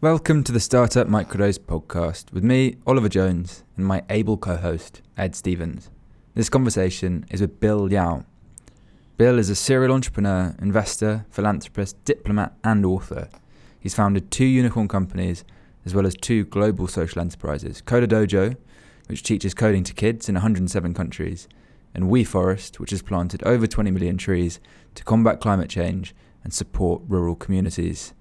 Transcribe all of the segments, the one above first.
Welcome to the Startup Microdose podcast with me, Oliver Jones, and my able co host, Ed Stevens. This conversation is with Bill Liao. Bill is a serial entrepreneur, investor, philanthropist, diplomat, and author. He's founded two unicorn companies as well as two global social enterprises Coder Dojo, which teaches coding to kids in 107 countries, and WeForest, which has planted over 20 million trees to combat climate change and support rural communities.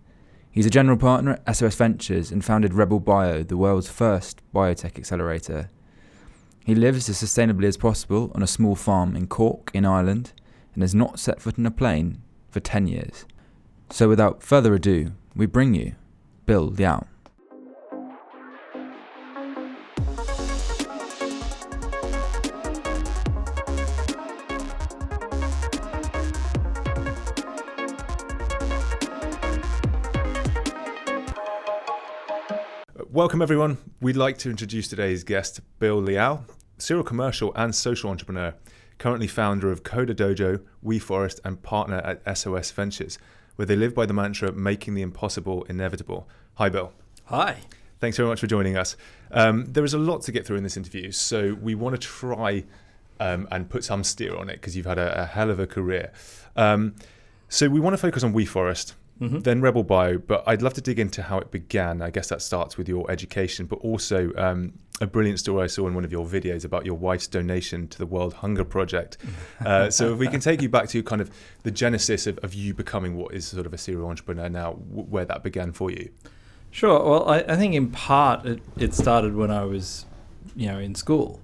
He's a general partner at SOS Ventures and founded Rebel Bio, the world's first biotech accelerator. He lives as sustainably as possible on a small farm in Cork, in Ireland, and has not set foot in a plane for 10 years. So without further ado, we bring you Bill Liao. Welcome, everyone. We'd like to introduce today's guest, Bill Liao, serial commercial and social entrepreneur, currently founder of Coder Dojo, WeForest, and partner at SOS Ventures, where they live by the mantra making the impossible inevitable. Hi, Bill. Hi. Thanks very much for joining us. Um, there is a lot to get through in this interview, so we want to try um, and put some steer on it because you've had a, a, hell of a career. Um, so we want to focus on WeForest, mm-hmm. then Rebel Bio. But I'd love to dig into how it began. I guess that starts with your education, but also um, a brilliant story I saw in one of your videos about your wife's donation to the World Hunger Project. Uh, so if we can take you back to kind of the genesis of, of you becoming what is sort of a serial entrepreneur now, w- where that began for you. Sure. Well, I, I think in part it, it, started when I was, you know, in school,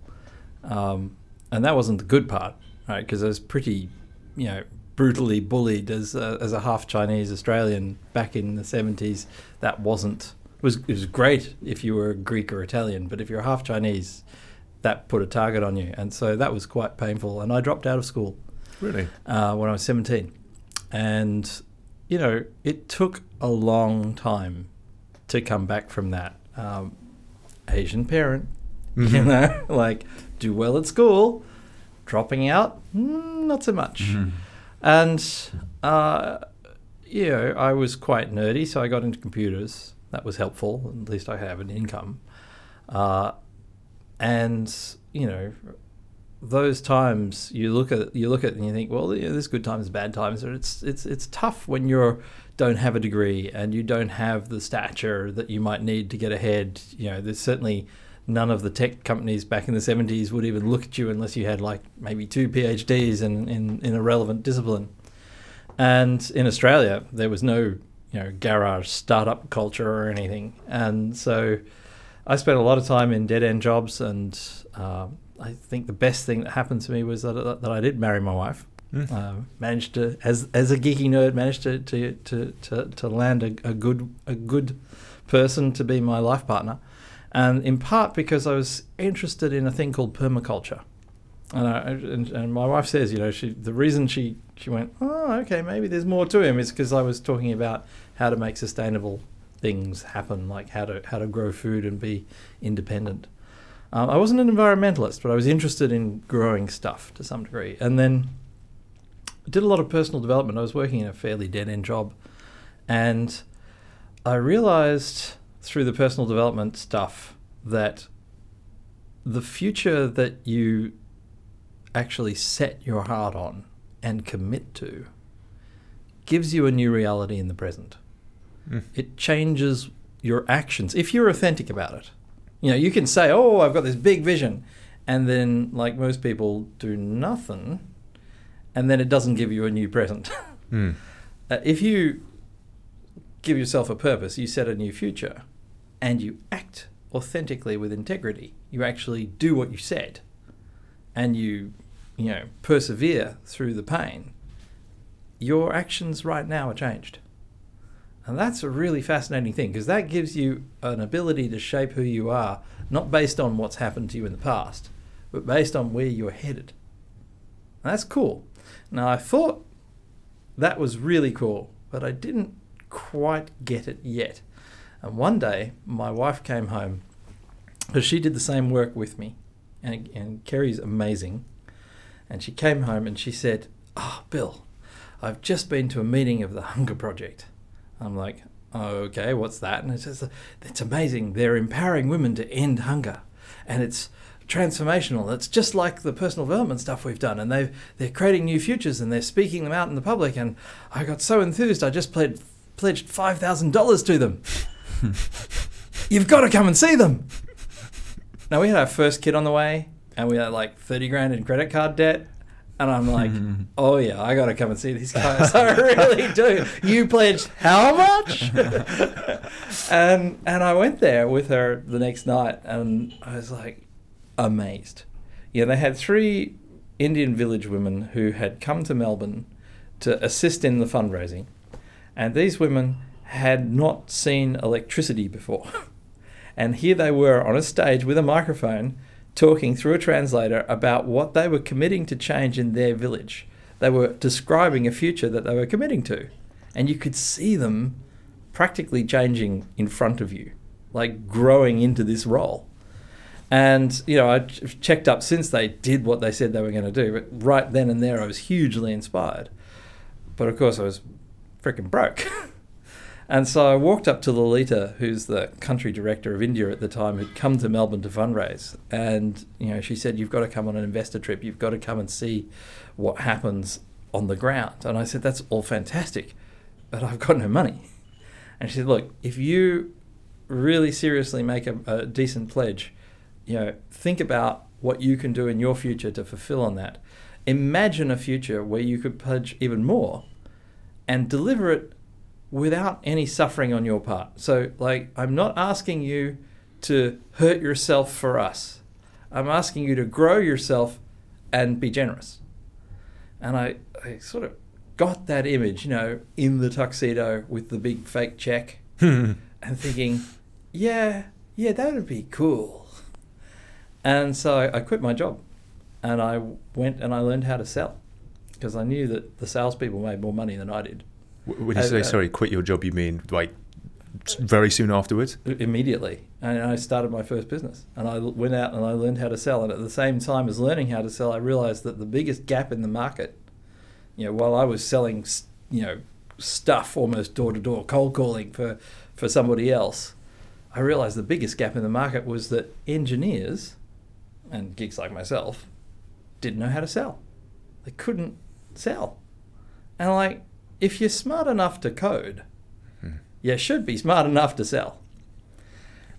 um, and that wasn't the good part, right? Because I was pretty, you know, brutally bullied as a, as a half Chinese Australian back in the 70s. That wasn't was it was great if you were Greek or Italian, but if you're half Chinese, that put a target on you, and so that was quite painful. And I dropped out of school. Really? Uh, when I was 17, and you know it took a long time to come back from that. Um, Asian parent, mm-hmm. you know, like do well at school, dropping out, mm, not so much. Mm-hmm. And, uh, you know, I was quite nerdy, so I got into computers. That was helpful. At least I have an income. Uh, and, you know, those times you look at you look at and you think, well, you there's good times, bad times. It's it's it's tough when you don't have a degree and you don't have the stature that you might need to get ahead. You know, there's certainly none of the tech companies back in the 70s would even look at you unless you had like maybe two PhDs in, in, in a relevant discipline. And in Australia, there was no you know garage startup culture or anything, and so I spent a lot of time in dead end jobs. And uh, I think the best thing that happened to me was that, that I did marry my wife. Mm. Uh, managed to, as as a geeky nerd, managed to to to to, to land a, a good a good person to be my life partner and in part because I was interested in a thing called permaculture. And, I, and, and, my wife says, you know, she the reason she, she went, oh, okay, maybe there's more to him is because I was talking about how to make sustainable things happen, like how to how to grow food and be independent. Um, I wasn't an environmentalist, but I was interested in growing stuff to some degree. And then I did a lot of personal development. I was working in a fairly dead end job, and I realized through the personal development stuff that the future that you actually set your heart on and commit to gives you a new reality in the present. Mm. It changes your actions if you're authentic about it. You know, you can say, "Oh, I've got this big vision," and then, like most people, do nothing, and then it doesn't give you a new present. Mm. Uh, if you give yourself a purpose, you set a new future and you act authentically with integrity. You actually do what you said and you, you know, persevere through the pain. Your actions right now are changed. And that's a really fascinating thing because that gives you an ability to shape who you are, not based on what's happened to you in the past, but based on where you're headed. And that's cool. Now, I thought that was really cool, but I didn't quite get it yet. And one day, my wife came home because she did the same work with me. And, and Kerry's amazing. And she came home and she said, Oh, Bill, I've just been to a meeting of the Hunger Project. I'm like, okay, what's that? And it says, it's amazing. They're empowering women to end hunger. And it's transformational. It's just like the personal development stuff we've done. And they've, they're creating new futures and they're speaking them out in the public. And I got so enthused, I just pledged, pledged $5,000 to them. You've got to come and see them. Now, we had our first kid on the way and we had like 30 grand in credit card debt. And I'm like, oh yeah, I got to come and see these guys. I really do. You pledged how much? and and I went there with her the next night, and I was like, amazed. Yeah, they had three Indian village women who had come to Melbourne to assist in the fundraising, and these women had not seen electricity before. and here they were on a stage with a microphone talking through a translator about what they were committing to change in their village. They were describing a future that they were committing to. And you could see them practically changing in front of you, like growing into this role. And, you know, I checked up since they did what they said they were going to do. But right then and there, I was hugely inspired. But of course, I was freaking broke. And so I walked up to Lolita, who's the country director of India at the time, who'd come to Melbourne to fundraise. And, you know, she said, You've got to come on an investor trip. You've got to come and see what happens on the ground. And I said, That's all fantastic, but I've got no money. And she said, Look, if you really seriously make a, a decent pledge, you know, think about what you can do in your future to fulfill on that. Imagine a future where you could pledge even more and deliver it without any suffering on your part. So, like, I'm not asking you to hurt yourself for us. I'm asking you to grow yourself and be generous. And I, I sort of got that image, you know, in the tuxedo with the big fake check hmm. and thinking, yeah, yeah, that would be cool. And so I, I quit my job and I went and I learned how to sell because I knew that the salespeople made more money than I did. When you say uh, sorry, quit your job, you mean like very soon afterwards? Immediately, and I started my first business, and I went out and I learned how to sell. And at the same time as learning how to sell, I realized that the biggest gap in the market, you know, while I was selling, you know, stuff almost door to door, cold calling for for somebody else, I realized the biggest gap in the market was that engineers and geeks like myself didn't know how to sell. They couldn't sell, and like if you're smart enough to code, hmm. you should be smart enough to sell.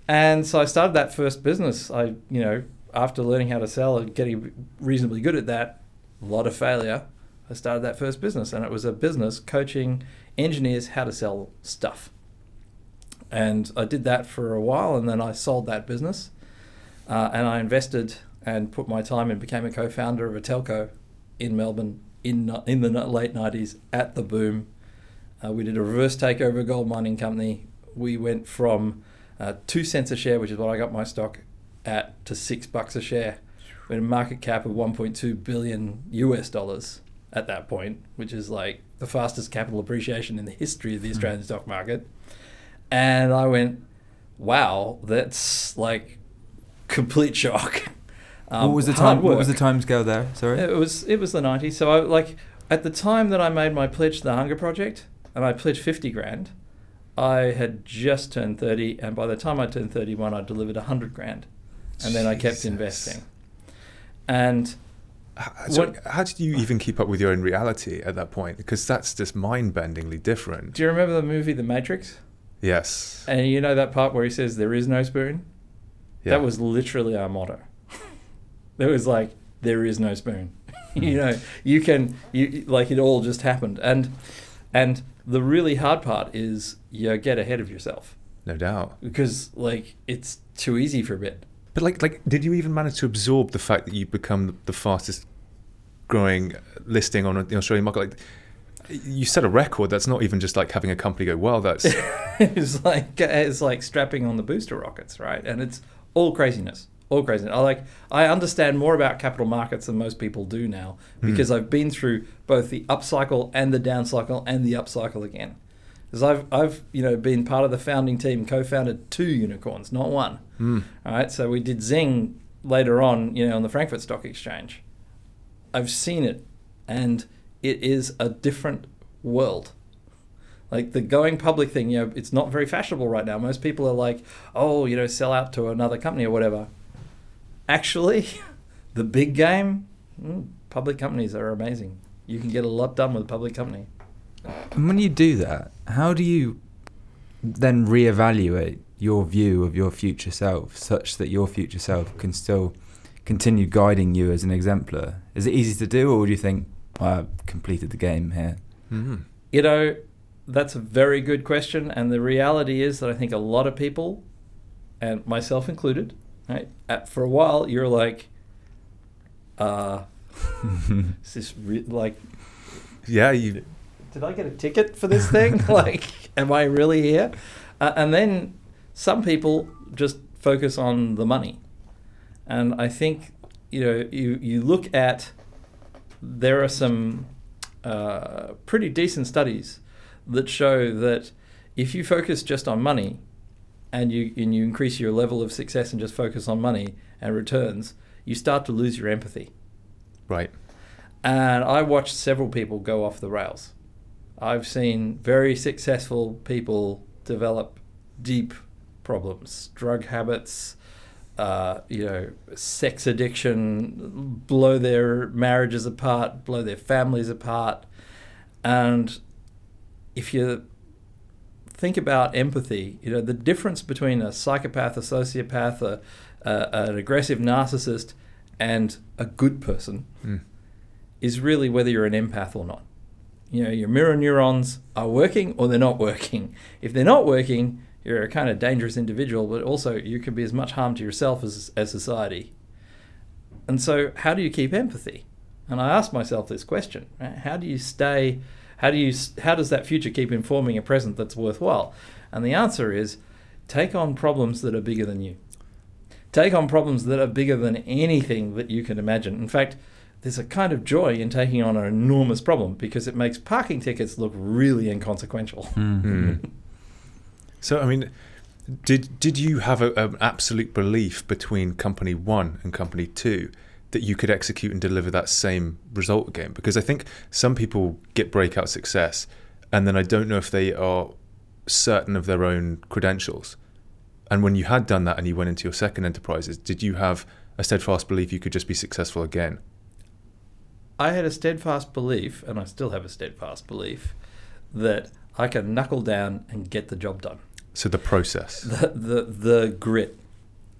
And so I started that first business. I, you know, after learning how to sell and getting reasonably good at that, a lot of failure, I started that first business. And it was a business coaching engineers how to sell stuff. And I did that for a while and then I sold that business. Uh, and I invested and put my time and became a co founder of a telco in Melbourne in in the late '90s at the boom. Uh, we did a reverse takeover of a gold mining company. We went from uh, two cents a share, which is what I got my stock at, to six bucks a share. We had a market cap of 1.2 billion US dollars at that point, which is like the fastest capital appreciation in the history of the hmm. Australian mm. stock market. And I went, wow, that's like complete shock. Um, what was the time? What was the time scale there? Sorry, it was it was the nineties. So I like at the time that I made my pledge to the Hunger Project, and I pledged fifty grand. I had just turned thirty, and by the time I turned thirty-one, I delivered hundred grand, and then I kept investing. And so what, how did you even keep up with your own reality at that point? Because that's just mind-bendingly different. Do you remember the movie The Matrix? Yes. And you know that part where he says there is no spoon? Yeah. That was literally our motto. It was like there is no spoon. you know, you can you like it all just happened, and and the really hard part is you get ahead of yourself. No doubt. Because like it's too easy for a bit. But like like did you even manage to absorb the fact that you become the fastest growing listing on the Australian market? Like you set a record. That's not even just like having a company go, well, that's it's like it's like strapping on the booster rockets, right? And it's all craziness all crazy. I like I understand more about capital markets than most people do now hmm. because mm. I've been through both the upcycle and the down cycle and the upcycle again. Because I've I've you know been part of the founding team, co-founded two unicorns, not one. Mm. All right, so we did Zing later on, you know, on the Frankfurt Stock Exchange. I've seen it, and it is a different world. Like the going public thing, you know, it's not very fashionable right now. Most people are like, oh, you know, sell out to another company or whatever. Actually, the big game, mm, public companies are amazing. You can get a lot done with a public company. And when you do that, how do you then reevaluate your view of your future self such that your future self can still continue guiding you as an exemplar? Is it easy to do, or do you think I've completed the game here? Mm. You know, that's a very good question. And the reality is that I think a lot of people, and myself included, right, at, for a while, you're like, uh, is this re- like, Yeah, you. did I get a ticket for this thing? like, am I really here? Uh, and then some people just focus on the money. And I think, you know, you, you look at, there are some uh, pretty decent studies that show that if you focus just on money and you, and you increase your level of success and just focus on money and returns, you start to lose your empathy. Right. And I watched several people go off the rails. I've seen very successful people develop deep problems, drug habits, uh, you know, sex addiction, blow their marriages apart, blow their families apart. And if you think about empathy, you know, the difference between a psychopath, a sociopath, a, a, an aggressive narcissist, and a good person Mm. is really whether you're an empath or not. You know, your mirror neurons are working or they're not working. If they're not working, you're a kind of dangerous individual, but also you could be as much harm to yourself as, as society. And so, how do you keep empathy? And I asked myself this question: right? How do you stay? How do you? How does that future keep informing a present that's worthwhile? And the answer is, take on problems that are bigger than you. Take on problems that are bigger than anything that you can imagine. In fact, there's a kind of joy in taking on an enormous problem because it makes parking tickets look really inconsequential. Mm. So, I mean, did did you have a, an absolute belief between company one and company two that you could execute and deliver that same result again? Because I think some people get breakout success, and then I don't know if they are certain of their own credentials. And when you had done that and you went into your second enterprises, did you have a steadfast belief you could just be successful again? I had a steadfast belief, and I still have a steadfast belief, that I can knuckle down and get the job done. So the process. The the, the grit.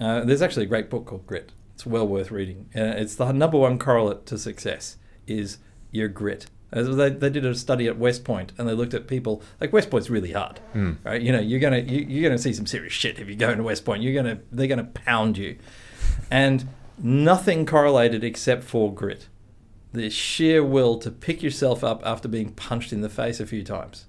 Uh, there's actually a great book called Grit. It's well worth reading. Uh, it's the number one correlate to success is your grit. As they, they did a study at West Point, and they looked at people like West Point's really hard, Mm. right? You know, you're gonna you, you're gonna see some serious shit if you go into West Point. You're gonna they're gonna pound you, and nothing correlated except for grit, the sheer will to pick yourself up after being punched in the face a few times,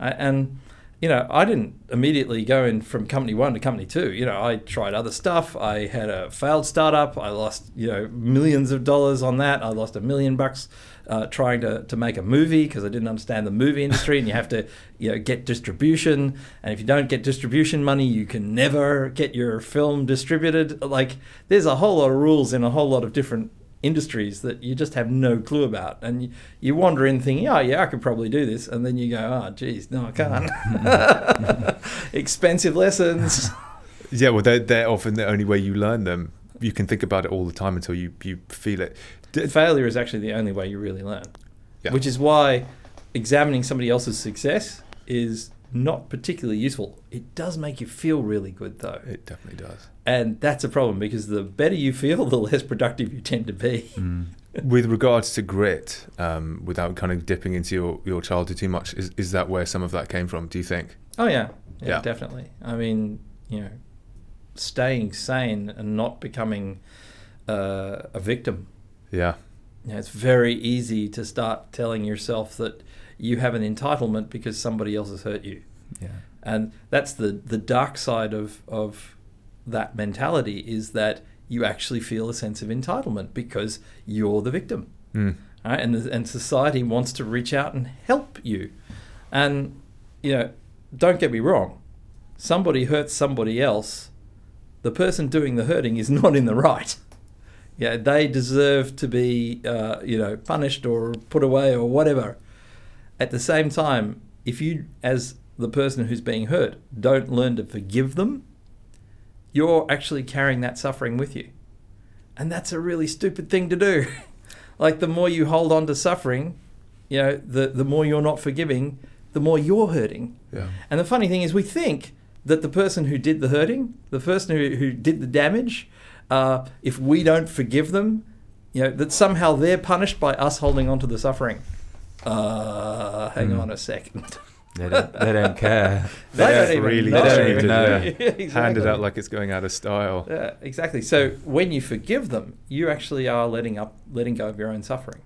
Uh, and you know, I didn't immediately go in from company one to company two. You know, I tried other stuff. I had a failed startup. I lost, you know, millions of dollars on that. I lost a million bucks uh, trying to, to make a movie because I didn't understand the movie industry. and you have to, you know, get distribution. And if you don't get distribution money, you can never get your film distributed. Like, there's a whole lot of rules in a whole lot of different industries that you just have no clue about. And you, you wander in thinking, oh, yeah, I could probably do this. And then you go, oh, geez, no, I can't. Expensive lessons. Yeah, well, they're, they're often the only way you learn them. You can think about it all the time until you, you feel it. D- Failure is actually the only way you really learn. Yeah. Which is why examining somebody else's success is not particularly useful. It does make you feel really good, though. It definitely does. And that's a problem because the better you feel, the less productive you tend to be. Mm. With regards to grit, um, without kind of dipping into your, your childhood too much, is, is that where some of that came from, do you think? Oh yeah, yeah, Yeah. definitely. I mean, you know, staying sane and not becoming uh, a victim. Yeah. You know, it's very easy to start telling yourself that you have an entitlement because somebody else has hurt you, Yeah. and that's the the dark side of of that mentality is that you actually feel a sense of entitlement because you're the victim. Mm. right? And and society wants to reach out and help you, and you know, don't get me wrong, somebody hurts somebody else, the person doing the hurting is not in the right. Yeah, they deserve to be, uh, you know, punished or put away or whatever. At the same time, if you, as the person who's being hurt, don't learn to forgive them, you're actually carrying that suffering with you. And that's a really stupid thing to do. like the more you hold on to suffering, you know, the, the more you're not forgiving, the more you're hurting. Yeah. And the funny thing is, we think that the person who did the hurting, the person who, who did the damage, uh, if we don't forgive them, you know, that somehow they're punished by us holding on to the suffering. Uh, hang Hmm. on a second. They don't, they don't care. They That's don't even really know. They don't even know. yeah. Yeah, exactly. Handed out like it's going out of style. Yeah, exactly. So when you forgive them, you actually are letting up, letting go of your own suffering.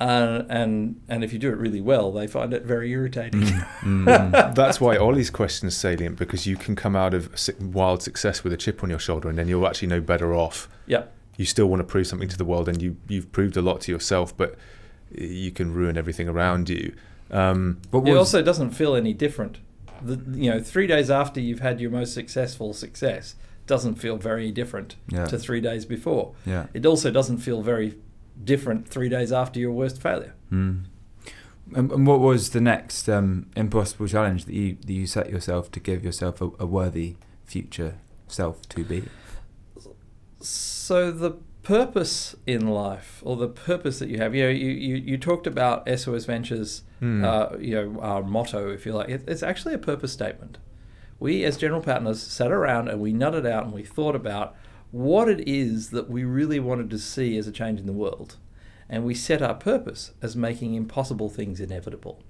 Uh, and and if you do it really well, they find it very irritating. Mm. That's why Ollie's question is salient because you can come out of wild success with a chip on your shoulder and then you're actually no better off. yeah, You still want to prove something to the world and you, you've proved a lot to yourself, but you can ruin everything around you. Um, But it also doesn't feel any different. The, you know, three days after you've had your most successful success doesn't feel very different Yeah. to three days before. yeah. It also doesn't feel very different three days after your worst failure. Mm. And, and what was the next um, impossible challenge that you that you set yourself to give yourself a, a worthy future self to be? So the purpose in life, or the purpose that you have, you know, you, you, you talked about SOS Ventures, Hmm. uh, you know, our motto, if you like. It, it's actually a purpose statement. We, as general partners, sat around and we nutted out and we thought about what it is that we really wanted to see as a change in the world, and we set our purpose as making impossible things inevitable.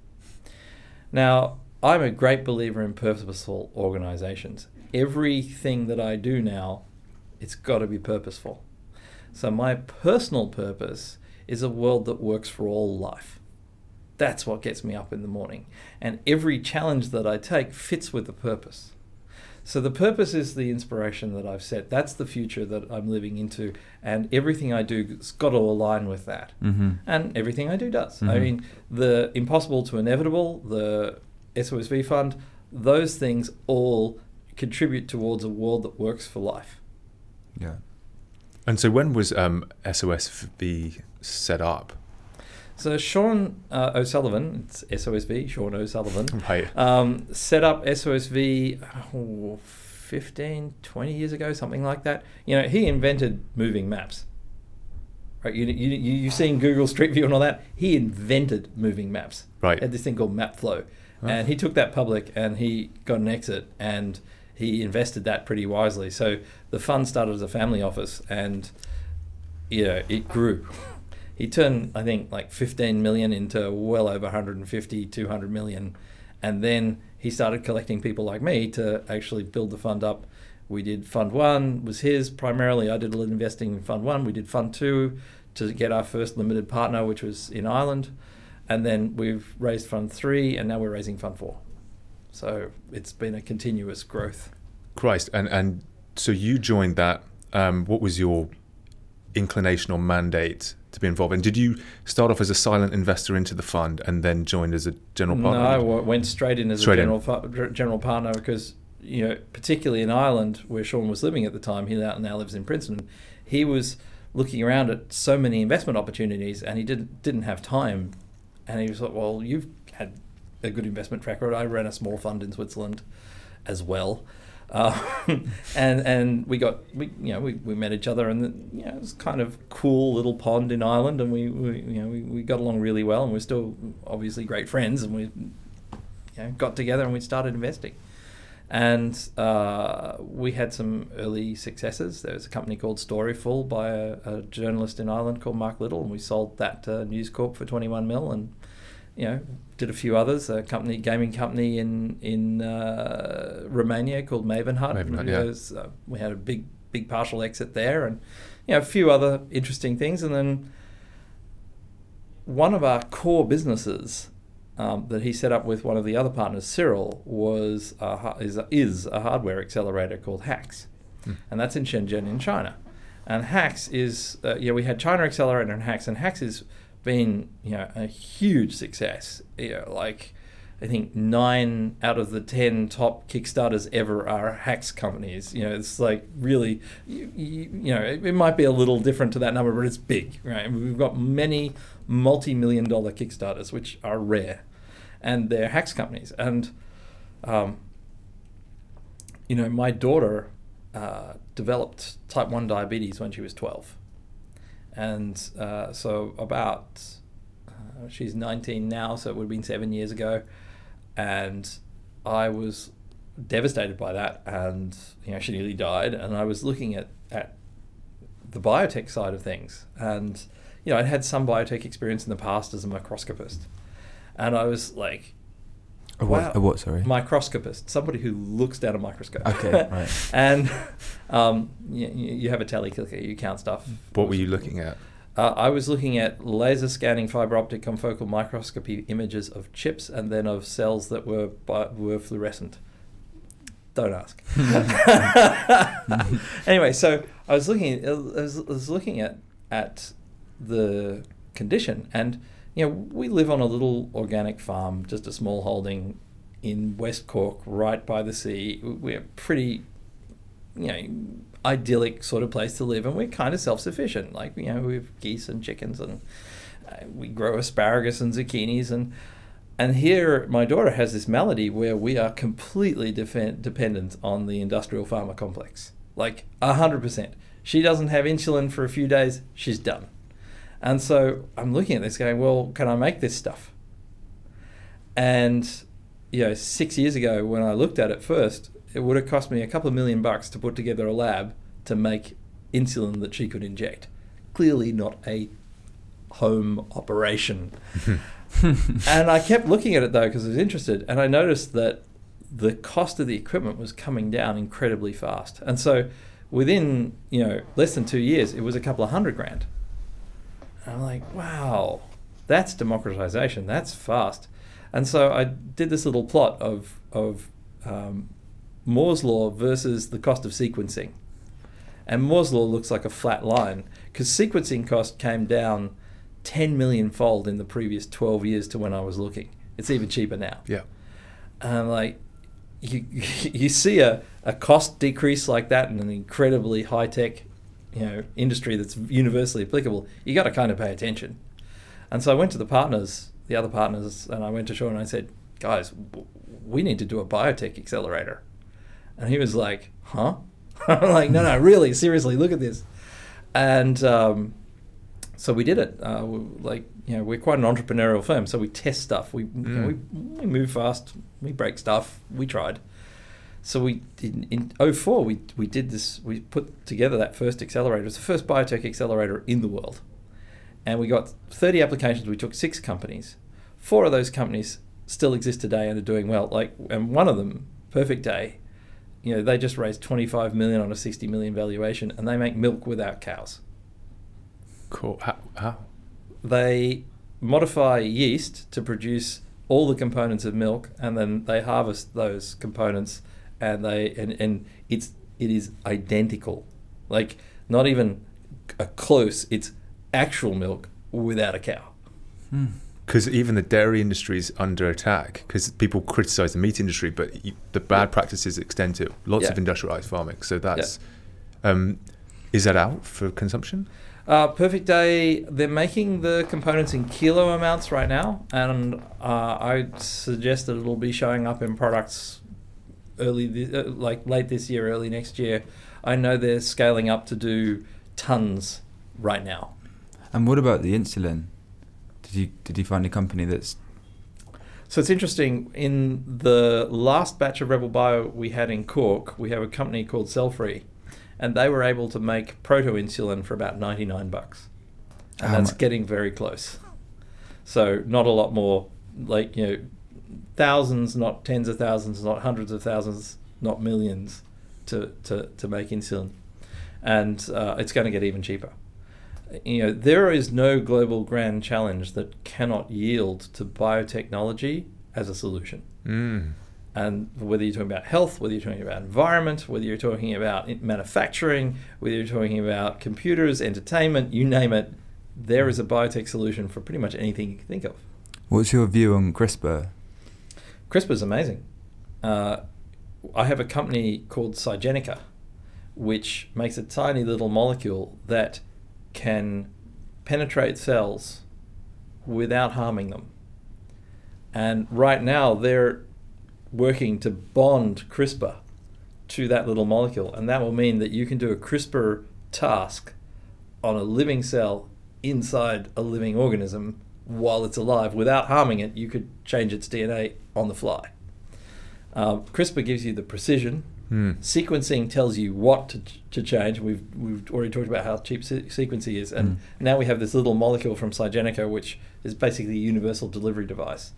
Now, I'm a great believer in purposeful organizations. Everything that I do now, it's got to be purposeful. So, my personal purpose is a world that works for all life. That's what gets me up in the morning. And every challenge that I take fits with the purpose. So, the purpose is the inspiration that I've set. That's the future that I'm living into. And everything I do has got to align with that Mm-hmm. and everything I do does. I Mhm. mean, the impossible to inevitable, the SOSV fund, those things all contribute towards a world that works for life. Yeah. And so when was um, SOSV set up? So Sean uh, O'Sullivan, it's SOSV, Sean O'Sullivan, Right. um, set up SOSV oh, 15, 20 years ago, something like that. You know, he invented moving maps. Right, you, you, you, you've seen Google Street View and all that. He invented moving maps. Right. He had this thing called MapFlow. Oh. And he took that public and he got an exit and he invested that pretty wisely. So the fund started as a family office and you know, it grew. He turned, I think, like 15 million into well over 150, 200 million. And then he started collecting people like me to actually build the fund up. We did fund one, was his primarily. I did a little investing in fund one. We did fund two to get our first limited partner, which was in Ireland. And then we've raised fund three, and now we're raising fund four. So it's been a continuous growth. Christ. And, and so you joined that. Um, what was your inclination or mandate to be involved? And did you start off as a silent investor into the fund and then joined as a general partner? No, I went straight in as Straight a general general partner because you know, particularly in Ireland where Sean was living at the time, he now now lives in Princeton. He was looking around at so many investment opportunities, and he didn't didn't have time. And he was like, "Well, you've a good investment track record. I ran a small fund in Switzerland as well." Uh, and and we got we you know we, we met each other and the, you know it was kind of cool little pond in Ireland and we, we you know we, we got along really well and we're still obviously great friends and we you know, got together and we started investing. And uh, we had some early successes. There was a company called Storyful by a, a journalist in Ireland called Mark Little, and we sold that to News Corp for 21 mil, and you know did a few others. A company, gaming company in in uh, Romania called Maven Hut. Maven Hut, yeah. was, uh, we had a big big partial exit there, and you know a few other interesting things, and then one of our core businesses um, that he set up with one of the other partners, Cyril, was a, is, a, is a hardware accelerator called Hacks, Hmm. and that's in Shenzhen in China. And Hacks is uh, yeah we had China Accelerator and Hacks, and Hacks has been you know a huge success. You know, like I think nine out of the ten top Kickstarters ever are Hacks companies. You know, it's like really, you, you, you know, it, it might be a little different to that number, but it's big, right? We've got many multi-million dollar Kickstarters, which are rare. and they're hacks companies. And um, you know, my daughter uh, developed type one diabetes when she was twelve, and uh, so about uh, she's nineteen now, so it would have been seven years ago, and I was devastated by that, and you know, she nearly died, and I was looking at at the biotech side of things, and you know, I'd had some biotech experience in the past as a microscopist, and I was like, A what? Wow. A what? Sorry. microscopist, somebody who looks down a microscope. Okay, right. and um, you, you have a tally clicker, you count stuff. What were you looking at? Uh, I was looking at laser scanning fiber optic confocal microscopy images of chips and then of cells that were bi- were fluorescent. Don't ask. anyway, so I was looking. I was, I was looking at at the condition, and you know, we live on a little organic farm, just a small holding in West Cork, right by the sea. We're pretty, you know, idyllic sort of place to live, and we're kind of self-sufficient. Like you know, we have geese and chickens, and uh, we grow asparagus and zucchinis, and and here my daughter has this malady where we are completely dependent on the industrial pharma complex, like hundred percent. She doesn't have insulin for a few days, she's done. And so I'm looking at this going, well, can I make this stuff? And you know, six years ago when I looked at it first, it would have cost me a couple of million bucks to put together a lab to make insulin that she could inject. Clearly not a home operation. and I kept looking at it though because I was interested, and I noticed that the cost of the equipment was coming down incredibly fast. And so within, you know, less than two years, it was a couple of hundred grand. And I'm like, wow, that's democratization. That's fast. And so I did this little plot of of um, Moore's law versus the cost of sequencing. And Moore's law looks like a flat line because sequencing cost came down 10 million fold in the previous 12 years to when I was looking. It's even cheaper now. Yeah. And I'm like, you, you see a, a cost decrease like that in an incredibly high tech you know, industry that's universally applicable, you got to kind of pay attention. And so I went to the partners, the other partners, and I went to Sean and I said, guys, w- we need to do a biotech accelerator. And he was like, huh? I'm like, no, no, really, seriously, look at this. And um, so we did it. Uh, we, like, you know, we're quite an entrepreneurial firm, so we test stuff. We, you know, we, we move fast, we break stuff, we tried. So we did in 04, we, we did this, we put together that first accelerator. It's the first biotech accelerator in the world. And we got 30 applications. We took six companies. Four of those companies still exist today and are doing well. Like, and one of them, Perfect Day, you know, they just raised 25 million on a 60 million valuation, and they make milk without cows. Cool. How? how? They modify yeast to produce all the components of milk, and then they harvest those components, and they and, and it's it is identical, like not even a close. It's actual milk without a cow. Hmm. Because even the dairy industry is under attack. Because people criticize the meat industry, but you, the bad practices extend to lots Yeah. of industrialized farming. So that's. Um, is that out for consumption? Uh, Perfect Day, they're making the components in kilo amounts right now, and uh, I suggest that it'll be showing up in products early, thi- uh, like late this year, early next year. I know they're scaling up to do tons right now. And what about the insulin? Did you did you find a company that's So it's interesting. In the last batch of Rebel Bio we had in Cork, we have a company called Cellfree, and they were able to make proto insulin for about ninety nine bucks, and that's getting very close. So not a lot more, like you know, thousands, not tens of thousands, not hundreds of thousands, not millions, to to to make insulin, and uh, it's going to get even cheaper. You know, there is no global grand challenge that cannot yield to biotechnology as a solution. Mm. And whether you're talking about health, whether you're talking about environment, whether you're talking about manufacturing, whether you're talking about computers, entertainment, you name it, there is a biotech solution for pretty much anything you can think of. what's your view on CRISPR? CRISPR is amazing. Uh, I have a company called Cygenica, which makes a tiny little molecule that can penetrate cells without harming them. And right now they're working to bond CRISPR to that little molecule, and that will mean that you can do a CRISPR task on a living cell inside a living organism while it's alive without harming it. You could change its DNA on the fly. Um, CRISPR gives you the precision. Hmm. Sequencing tells you what to, to change. We've, we've already talked about how cheap se- sequencing is. And Mm. now we have this little molecule from Sygenica, which is basically a universal delivery device.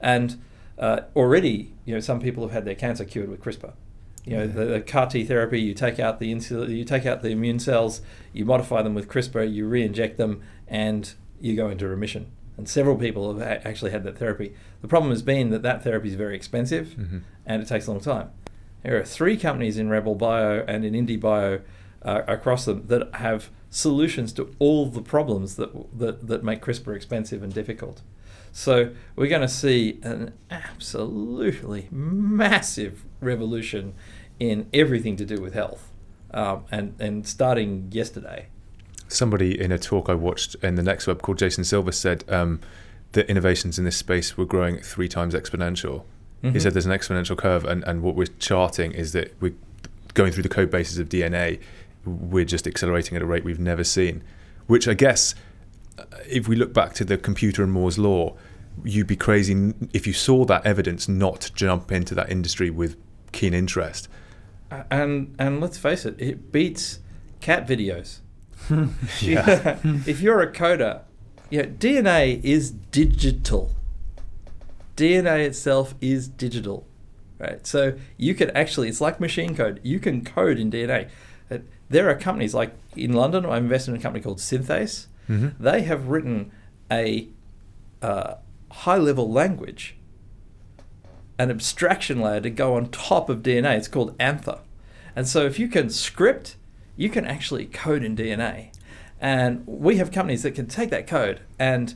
And uh, already, you know, some people have had their cancer cured with CRISPR. You know, the, the CAR T therapy, you take out the insul- you take out the immune cells, you modify them with CRISPR, you re-inject them, and you go into remission. And several people have a- actually had that therapy. The problem has been that that therapy is very expensive Mhm. and it takes a long time. There are three companies in Rebel Bio and in Indie Bio uh, across them that have solutions to all the problems that, that, that make CRISPR expensive and difficult. So we're going to see an absolutely massive revolution in everything to do with health, um, and and starting yesterday. Somebody in a talk I watched in the next web called Jason Silver said um, that innovations in this space were growing three times exponential. He Mhm. said there's an exponential curve, and, and what we're charting is that we're going through the code bases of DNA. We're just accelerating at a rate we've never seen, which I guess, uh, if we look back to the computer and Moore's law, you'd be crazy if you saw that evidence not to jump into that industry with keen interest. And and let's face it, it beats cat videos. Yeah. if you're a coder, you know, DNA is digital. DNA itself is digital, right? So you could actually, it's like machine code. You can code in DNA. There are companies like in London. I invested in a company called Synthase. Mhm. They have written a uh, high-level language, an abstraction layer to go on top of DNA. It's called Anther. And so if you can script, you can actually code in DNA. And we have companies that can take that code and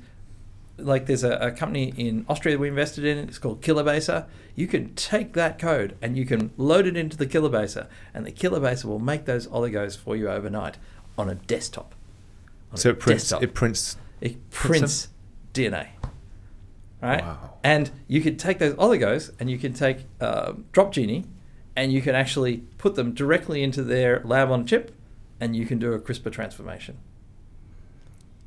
like there's a, a company in Austria that we invested in, it's called Kilobaser. You can take that code and you can load it into the Kilobaser, and the Kilobaser will make those oligos for you overnight on a desktop. On So a it prints. desktop. It prints. It prints DNA. Right? Wow. And you can take those oligos and you can take uh, Drop Genie and you can actually put them directly into their lab on chip and you can do a CRISPR transformation.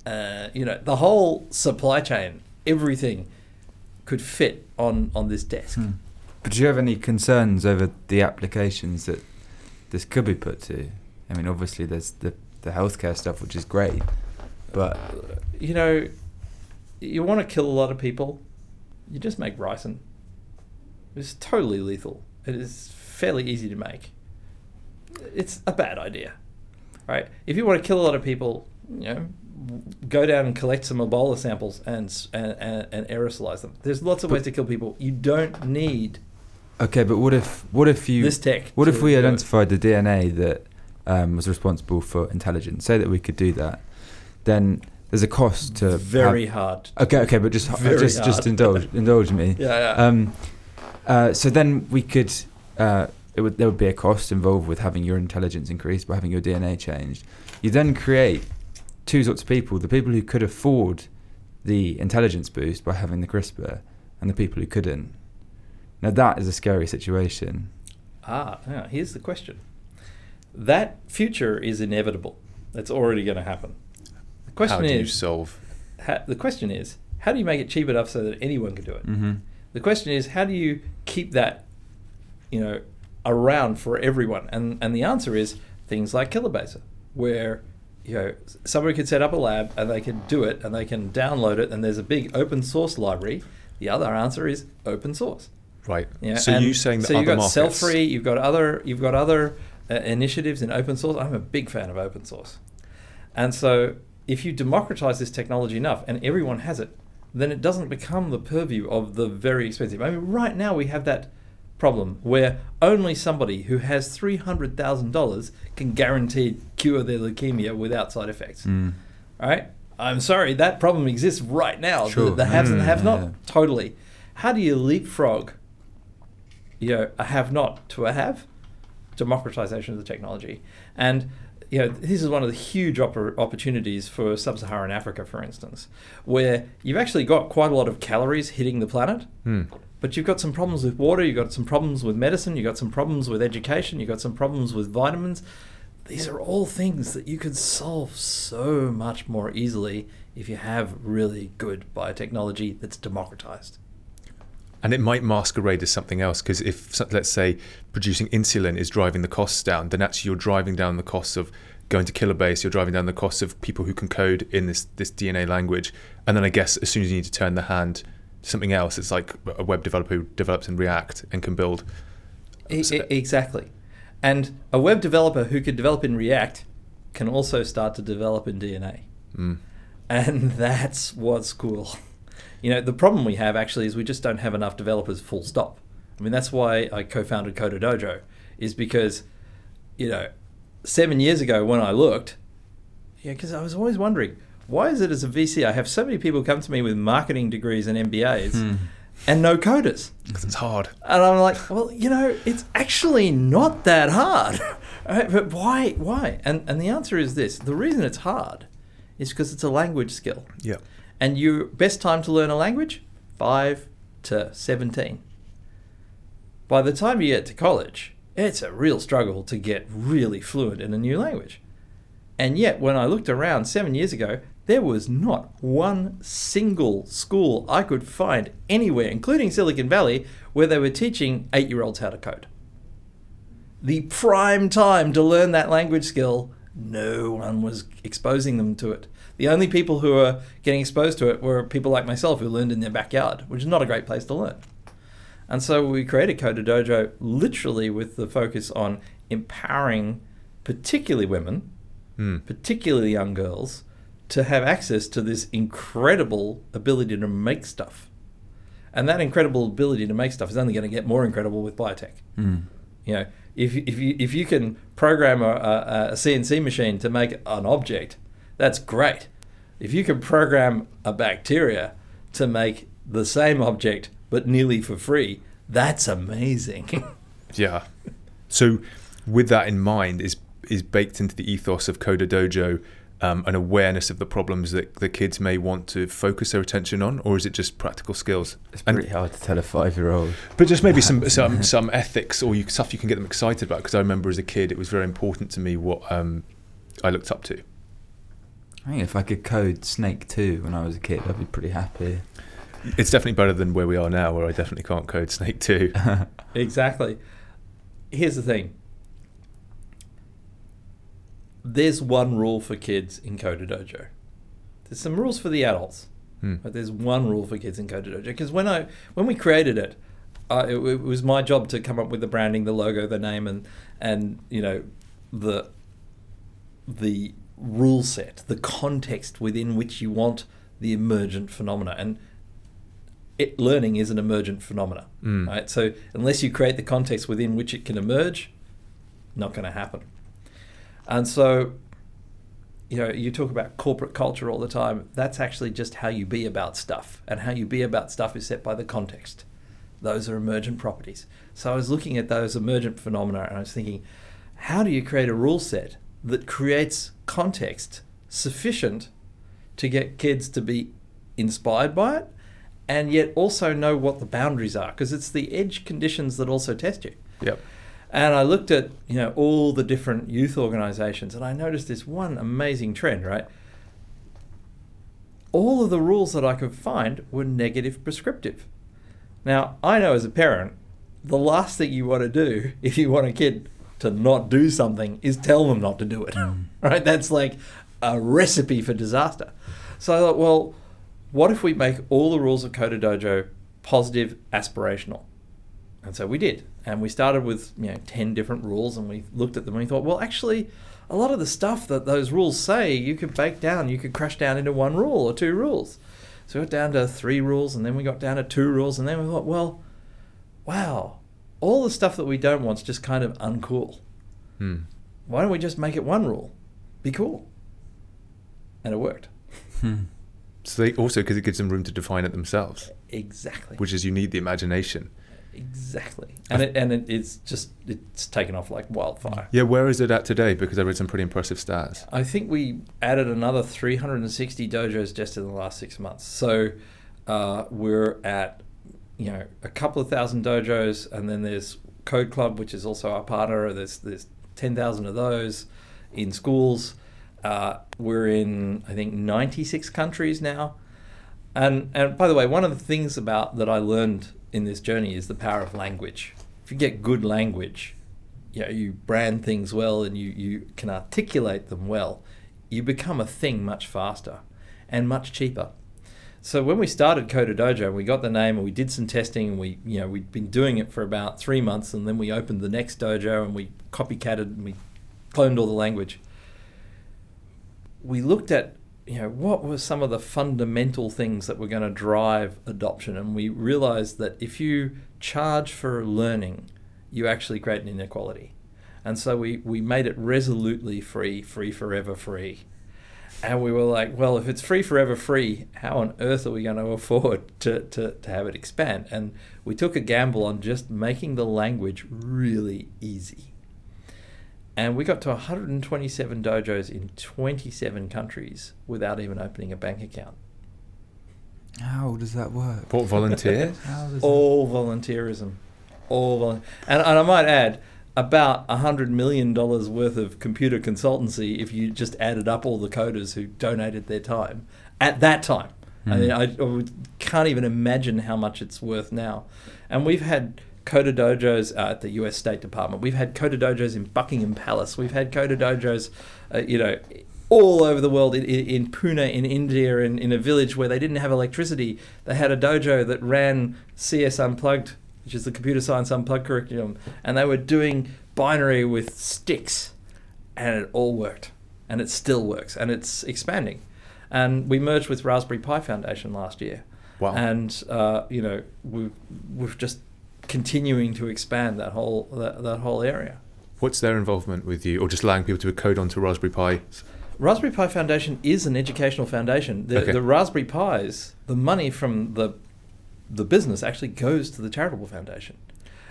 Uh, you know, the whole supply chain, everything could fit on, on this desk. Hmm. But do you have any concerns over the applications that this could be put to? I mean, obviously there's the the healthcare stuff, which is great, but You know, you want to kill a lot of people, you just make ricin. It's totally lethal. It is fairly easy to make. It's a bad idea, right? If you want to kill a lot of people, you know, go down and collect some Ebola samples and and, and, and aerosolize them. There's lots of ways to kill people. You don't need okay. But what if what if you this tech. what if we it. identified the DNA that um, was responsible for intelligence? Say that we could do that, then there's a cost to Very have- hard. Okay, okay, but just just just indulge indulge me. Yeah, yeah. Um, uh, so then we could, uh, it would, there would be a cost involved with having your intelligence increased by having your DNA changed. You then create two sorts of people: the people who could afford the intelligence boost by having the CRISPR, and the people who couldn't. Now that is a scary situation. Ah, yeah, here's the question. That future is inevitable. That's already going to happen. The question How do you is, solve? ha- the question is, how do you make it cheap enough so that anyone can do it? Mm-hmm. The question is, how do you keep that, you know, around for everyone? And and the answer is things like Kilobaser, where you know somebody could set up a lab and they can do it and they can download it and there's a big open source library. The other answer is open source. Right. Yeah, so and you saying that so you've other got markets? self-free, you've got other, you've got other uh, initiatives in open source. I'm a big fan of open source, and so if you democratize this technology enough and everyone has it, then it doesn't become the purview of the very expensive. I mean, right now we have that problem where only somebody who has three hundred thousand dollars can guarantee cure their leukemia without side effects. Mm. All right. I'm sorry, that problem exists right now. Sure. The, the haves and the Mm, have not, yeah. totally. How do you leapfrog, you know, a have not to a have? Democratization of the technology. And you know, this is one of the huge oppor- opportunities for sub-Saharan Africa, for instance, where you've actually got quite a lot of calories hitting the planet, Hmm. But you've got some problems with water, you've got some problems with medicine, you've got some problems with education, you've got some problems with vitamins. These are all things that you could solve so much more easily if you have really good biotechnology that's democratized. And it might masquerade as something else because if, let's say, producing insulin is driving the costs down, then actually you're driving down the costs of going to Kilobase, you're driving down the costs of people who can code in this, this DNA language. And then I guess as soon as you need to turn the hand something else, it's like a web developer who develops in React and can build. E- exactly. And a web developer who could develop in React can also start to develop in DNA. Mm. And that's what's cool. You know, the problem we have actually is we just don't have enough developers full stop. I mean, that's why I co founded Coder Dojo, is because, you know, seven years ago when I looked, yeah, because I was always wondering, why is it as a VC I have so many people come to me with marketing degrees and MBAs Hmm. and no coders? Because it's hard. And I'm like, well, you know, it's actually not that hard. Right? But why? Why? And and the answer is this: the reason it's hard is because it's a language skill, Yeah. and your best time to learn a language five to seventeen. By the time you get to college, it's a real struggle to get really fluent in a new language. And yet, when I looked around seven years ago, there was not one single school I could find anywhere, including Silicon Valley, where they were teaching eight year olds how to code. The prime time to learn that language skill, no one was exposing them to it. The only people who were getting exposed to it were people like myself who learned in their backyard, which is not a great place to learn. And so we created Coder Dojo literally with the focus on empowering particularly women Mm. particularly young girls, to have access to this incredible ability to make stuff. And that incredible ability to make stuff is only going to get more incredible with biotech. Hmm. You know, if, if you if you can program a, a, a CNC machine to make an object, that's great. If you can program a bacteria to make the same object but nearly for free, that's amazing. Yeah. So, with that in mind, is is baked into the ethos of Coder Dojo um, an awareness of the problems that the kids may want to focus their attention on, or is it just practical skills? It's And- pretty hard to tell a five year old. But just maybe some some some ethics or you, stuff you can get them excited about. Because I remember as a kid, it was very important to me what um, I looked up to. I think if I could code Snake 2 when I was a kid, I'd be pretty happy. It's definitely better than where we are now, where I definitely can't code Snake Two. Exactly. Here's the thing. There's one rule for kids in Coder Dojo. There's some rules for the adults, Hmm. but there's one rule for kids in Coder Dojo. Because when I when we created it, uh, it, it was my job to come up with the branding, the logo, the name, and and you know the the rule set, the context within which you want the emergent phenomena. And it, learning is an emergent phenomena, Mm. right? So unless you create the context within which it can emerge, not going to happen. And so, you know, you talk about corporate culture all the time. That's actually just how you be about stuff, and how you be about stuff is set by the context. Those are emergent properties. So I was looking at those emergent phenomena, and I was thinking, how do you create a rule set that creates context sufficient to get kids to be inspired by it and yet also know what the boundaries are because it's the edge conditions that also test you Yep. And i looked at you know all the different youth organizations and i noticed this one amazing trend right? All of the rules that i could find were negative prescriptive. Now i know as a parent the last thing you want to do if you want a kid to not do something is tell them not to do it mm. right? That's like a recipe for disaster. So i thought well what if we make all the rules of Coder Dojo positive, aspirational? And so we did. And we started with you know 10 different rules and we looked at them and we thought, well, actually, a lot of the stuff that those rules say, you could bake down, you could crash down into one rule or two rules. So we got down to three rules and then we got down to two rules and then we thought, well, wow, all the stuff that we don't want is just kind of uncool. Hmm. Why don't we just make it one rule? Be cool. And it worked. Hmm. So they also because it gives them room to define it themselves, Exactly. which is you need the imagination. Exactly, and it and it, it's just it's taken off like wildfire. Yeah, where is it at today? Because I read some pretty impressive stats. I think we added another 360 dojos just in the last six months. So uh, we're at you know a couple of thousand dojos, and then there's Code Club, which is also our partner. There's there's 10,000 of those in schools. Uh, we're in I think 96 countries now. And and by the way, one of the things about that I learned in this journey is the power of language. If you get good language, you know, you brand things well and you, you can articulate them well, you become a thing much faster and much cheaper. So when we started Coder Dojo, we got the name and we did some testing and we you know we'd been doing it for about three months and then we opened the next dojo and we copycatted and we cloned all the language. We looked at you know what were some of the fundamental things that were going to drive adoption? And we realized that if you charge for learning you actually create an inequality. And so we, we made it resolutely free free forever free. And we were like well if it's free forever free how on earth are we going to afford to, to, to have it expand? And we took a gamble on just making the language really easy and we got to 127 dojos in 27 countries without even opening a bank account. How does that work? What volunteers? How does All volunteerism. All volun- and, and I might add, about $100 million worth of computer consultancy if you just added up all the coders who donated their time at that time. I mean, hmm. I, I can't even imagine how much it's worth now. And we've had Coder Dojos uh, at the US State Department. We've had Coder Dojos in Buckingham Palace. We've had Coder Dojos, uh, you know, all over the world. In, in in Pune, in India, in, in a village where they didn't have electricity, they had a dojo that ran CS Unplugged, which is the Computer Science Unplugged curriculum, and they were doing binary with sticks, and it all worked, and it still works, and it's expanding. And we merged with Raspberry Pi Foundation last year Wow. and uh, you know we've we've just continuing to expand that whole that, that whole area. What's their involvement with you, or just allowing people to code onto Raspberry Pi? Raspberry Pi Foundation is an educational foundation. The, Okay. the Raspberry Pis, the money from the the business actually goes to the charitable foundation,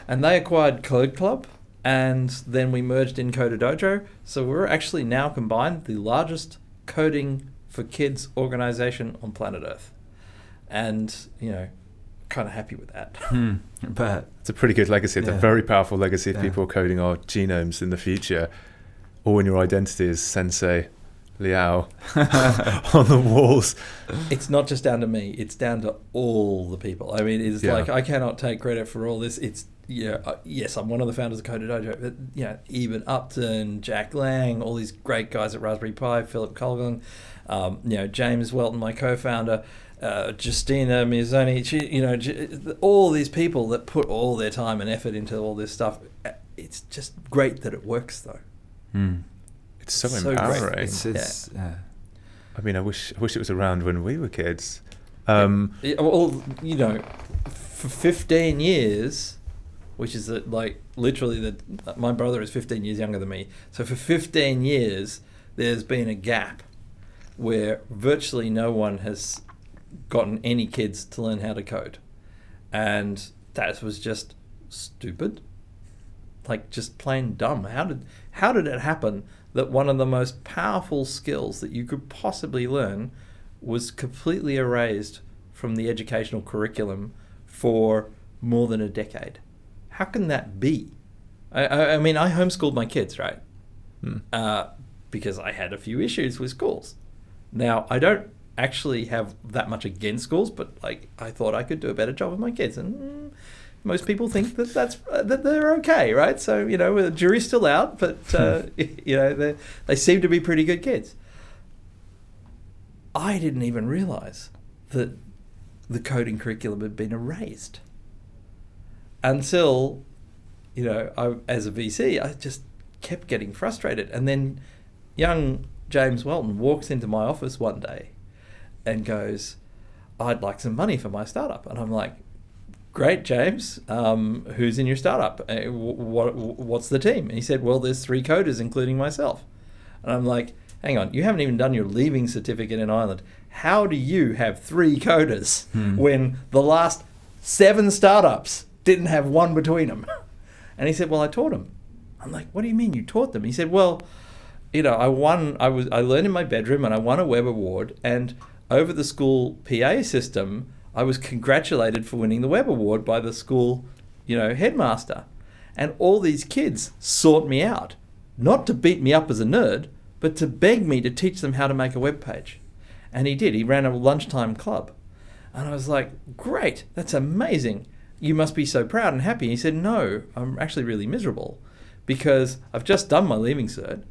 and they acquired Code Club, and then we merged in Coder Dojo. So we're actually now combined the largest coding for kids organization on planet Earth, and you know, kind of happy with that. Hmm, I bet. It's a pretty good legacy. It's a very powerful legacy if Yeah. people are coding our genomes in the future. Or when your identity is Sensei Liao on the walls. it's not just down to me it's down to all the people i mean it's Yeah. like i cannot take credit for all this it's yeah uh, yes i'm one of the founders of coder dojo but you know eben upton jack lang all these great guys at raspberry pi philip colligan um, you know james whelton my co-founder uh, Giustina Mizzoni, she, you know, all these people that put all their time and effort into all this stuff. Uh, It's just great that it works, though. Hmm. It's so, So great. empowering. It's, it's, yeah. I mean, I wish I wish it was around when we were kids. Um, Yeah, well, you know, for 15 years, which is that like literally the my brother is 15 years younger than me. So for 15 years, there's been a gap where virtually no one has gotten any kids to learn how to code, and that was just stupid. Like just plain dumb. How did how did it happen that one of the most powerful skills that you could possibly learn was completely erased from the educational curriculum for more than a decade? How can that be? I, I, I mean, I homeschooled my kids, right? hmm. uh, because I had a few issues with schools. Now I don't actually have that much against schools, but like I thought I could do a better job with my kids, and most people think that that's uh, that they're okay, right? So you know, the jury's still out, but uh, you know they they seem to be pretty good kids. I didn't even realize that the coding curriculum had been erased until you know I, as a VC, I just kept getting frustrated, and then young James Whelton walks into my office one day and goes, "I'd like some money for my startup," and I'm like. Great, James. Um, who's in your startup? Uh, what, what's the team? And he said, Well, there's three coders, including myself. And I'm like, Hang on, you haven't even done your leaving certificate in Ireland. How do you have three coders Hmm. when the last seven startups didn't have one between them. And he said, "Well, I taught them." I'm like, "What do you mean you taught them?" He said, "Well, you know, I won. I was I learned in my bedroom, and I won a web Award. And over the school PA system, I was congratulated for winning the Web Award by the school, you know, headmaster. And all these kids sought me out, not to beat me up as a nerd, but to beg me to teach them how to make a web page. And he did. He ran a lunchtime club. And I was like, great, that's amazing. You must be so proud and happy. And he said, no, I'm actually really miserable because I've just done my leaving cert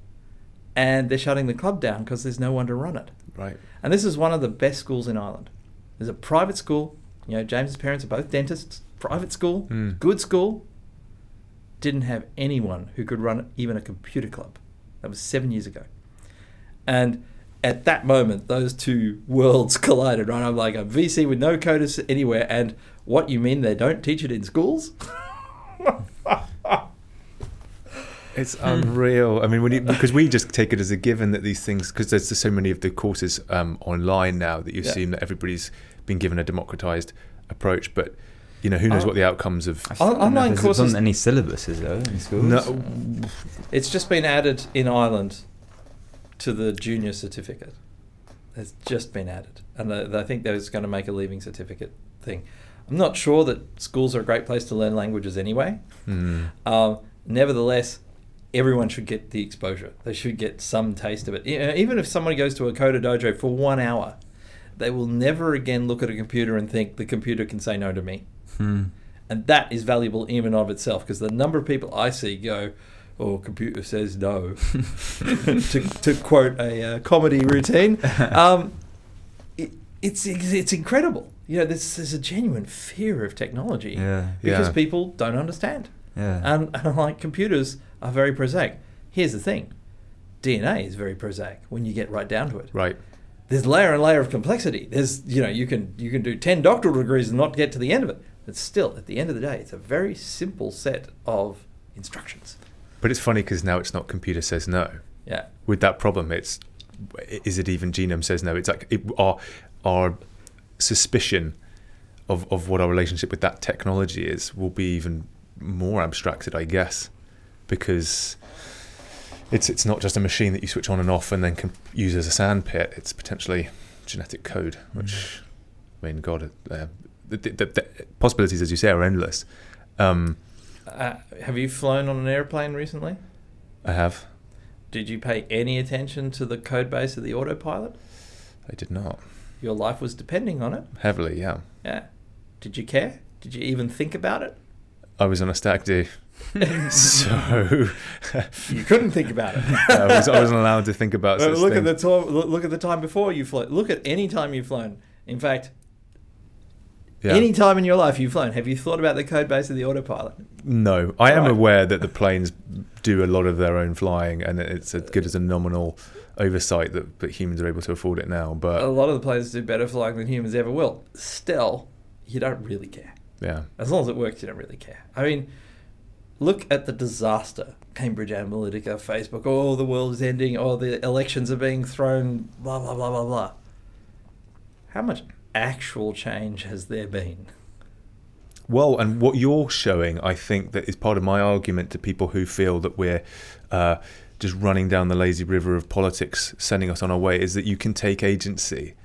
and they're shutting the club down because there's no one to run it. Right. And this is one of the best schools in Ireland. There's a private school. You know, James's parents are both dentists. Private school, Mm. good school. Didn't have anyone who could run even a computer club. That was seven years ago. And at that moment, those two worlds collided. Right, I'm like a VC with no coders anywhere. And what you mean they don't teach it in schools? It's unreal. I mean, when you, because we just take it as a given that these things, because there's so many of the courses um, online now that you Yeah. assume that everybody's been given a democratized approach. But you know, who knows Oh. what the outcomes of? I still don't know if online courses- on any syllabuses though in schools. No, It's just been added in Ireland to the junior certificate. It's just been added, and I, I think that was going to make a leaving certificate thing. I'm not sure that schools are a great place to learn languages anyway. Hmm. Um, nevertheless, everyone should get the exposure. They should get some taste of it. Even if somebody goes to a Coder Dojo for one hour, they will never again look at a computer and think the computer can say no to me. Hmm. And that is valuable in and of itself because the number of people I see go, "Oh, computer says no," to, to quote a uh, comedy routine. Um, it, it's it's incredible. You know, there's, there's a genuine fear of technology Yeah. because Yeah. people don't understand. Yeah. And, and like computers are very prosaic. Here's the thing DNA is very prosaic when you get right down to it. right. There's layer and layer of complexity. There's, you know, you can you can do 10 doctoral degrees and not get to the end of it. But still, at the end of the day, it's a very simple set of instructions. But it's funny because now it's not computer says no. Yeah. With that problem, it's is it even genome says no? It's like it, our our suspicion of of what our relationship with that technology is will be even more abstracted, I guess, because it's it's not just a machine that you switch on and off and then can use as a sandpit. It's potentially genetic code, which I mean, God, uh, the, the, the possibilities, as you say, are endless. Um, Uh, have you flown on an airplane recently? I have. Did you pay any attention to the code base of the autopilot? I did not Your life was depending on it. heavily. Yeah, Yeah. Did you care? Did you even think about it? I was on a stag do, so You couldn't think about it. I, was, wasn't allowed to think about. Such look at the time. Look look at the time before you flew. Look at any time you've flown. In fact, Yeah. any time in your life you've flown, have you thought about the code base of the autopilot? No, I am Right. aware that the planes do a lot of their own flying, and it's as good as a nominal oversight that, that humans are able to afford it now. But a lot of the planes do better flying than humans ever will. Still, you don't really care. yeah, As long as it works, you don't really care. I mean, look at the disaster. Cambridge Analytica, Facebook, oh, the world is ending, oh, the elections are being thrown, blah, blah, blah, blah, blah. How much actual change has there been? Well, and what you're showing, I think, that is part of my argument to people who feel that we're uh, just running down the lazy river of politics, sending us on our way, is that you can take agency.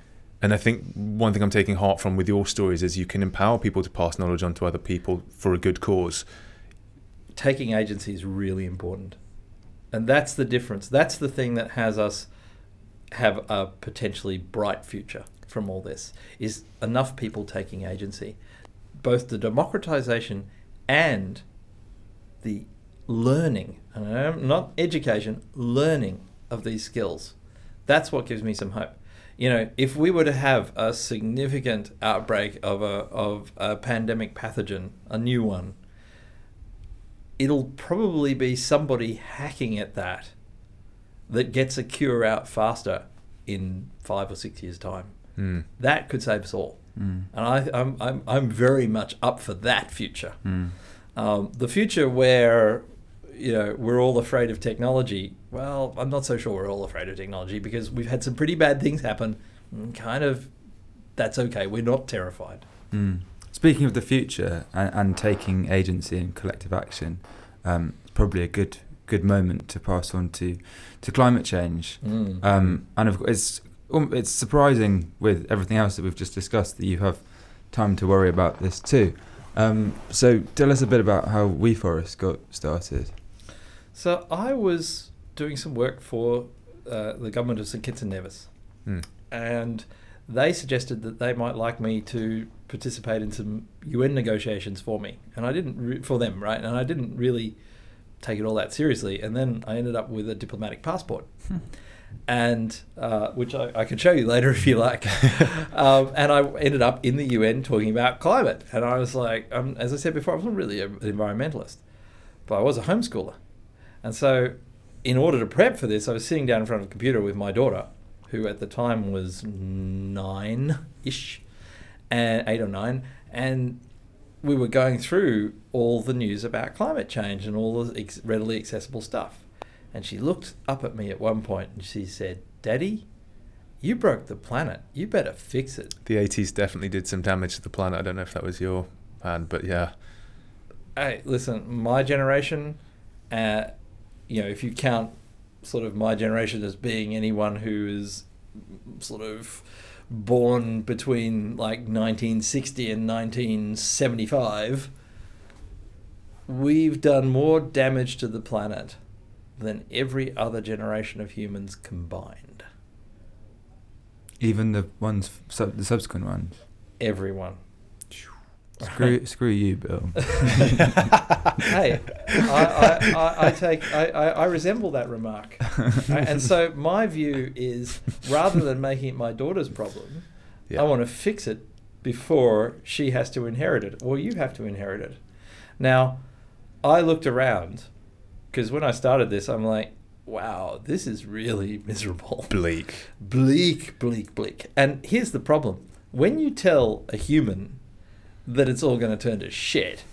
And I think one thing I'm taking heart from with your stories is you can empower people to pass knowledge on to other people for a good cause. Taking agency is really important. And that's the difference. That's the thing that has us have a potentially bright future from all this is enough people taking agency. Both the democratization and the learning, and not education, learning of these skills. That's what gives me some hope. You know, if we were to have a significant outbreak of a of a pandemic pathogen, a new one, it'll probably be somebody hacking at that that gets a cure out faster in five or six years' time. Hmm. That could save us all. Mm. And I, I'm, I'm, I'm very much up for that future. Mm. Um, the future where you know we're all afraid of technology. Well, I'm not so sure we're all afraid of technology because we've had some pretty bad things happen. And kind of, that's okay. We're not terrified. Mm. speaking of the future and, and taking agency and collective action, um, it's probably a good good moment to pass on to to climate change. Mm. Um, and of course, it's um, it's surprising with everything else that we've just discussed that you have time to worry about this too. Um, so tell us a bit about how We Forest got started. So I was doing some work for uh, the government of St Kitts and Nevis, Hmm. and they suggested that they might like me to participate in some UN negotiations for me, and I didn't re- for them, right? And I didn't really take it all that seriously, and then I ended up with a diplomatic passport. And uh, which I, I can show you later if you like. um, and I ended up in the UN talking about climate. And I was like, um, as I said before, I wasn't really an environmentalist, but I was a homeschooler. And so, in order to prep for this, I was sitting down in front of a computer with my daughter, who at the time was nine ish, and eight or nine, and we were going through all the news about climate change and all the ex- readily accessible stuff. And she looked up at me at one point and she said, Daddy, you broke the planet. You better fix it. The 80s definitely did some damage to the planet. I don't know if that was your hand, but yeah. Hey, listen, my generation, uh, you know, if you count sort of my generation as being anyone who is sort of born between like 1960 and 1975, we've done more damage to the planet than every other generation of humans combined. Even the ones, sub, the subsequent ones. Everyone. Screw, screw you, Bill. hey, I, I, I, I take I, I, I resemble that remark, Right? and so my view is rather than making it my daughter's problem, Yeah. I want to fix it before she has to inherit it, or you have to inherit it. Now, I looked around because when I started this, I'm like, wow, this is really miserable Bleak. bleak, bleak, bleak. And here's the problem: when you tell a human that it's all going to turn to shit,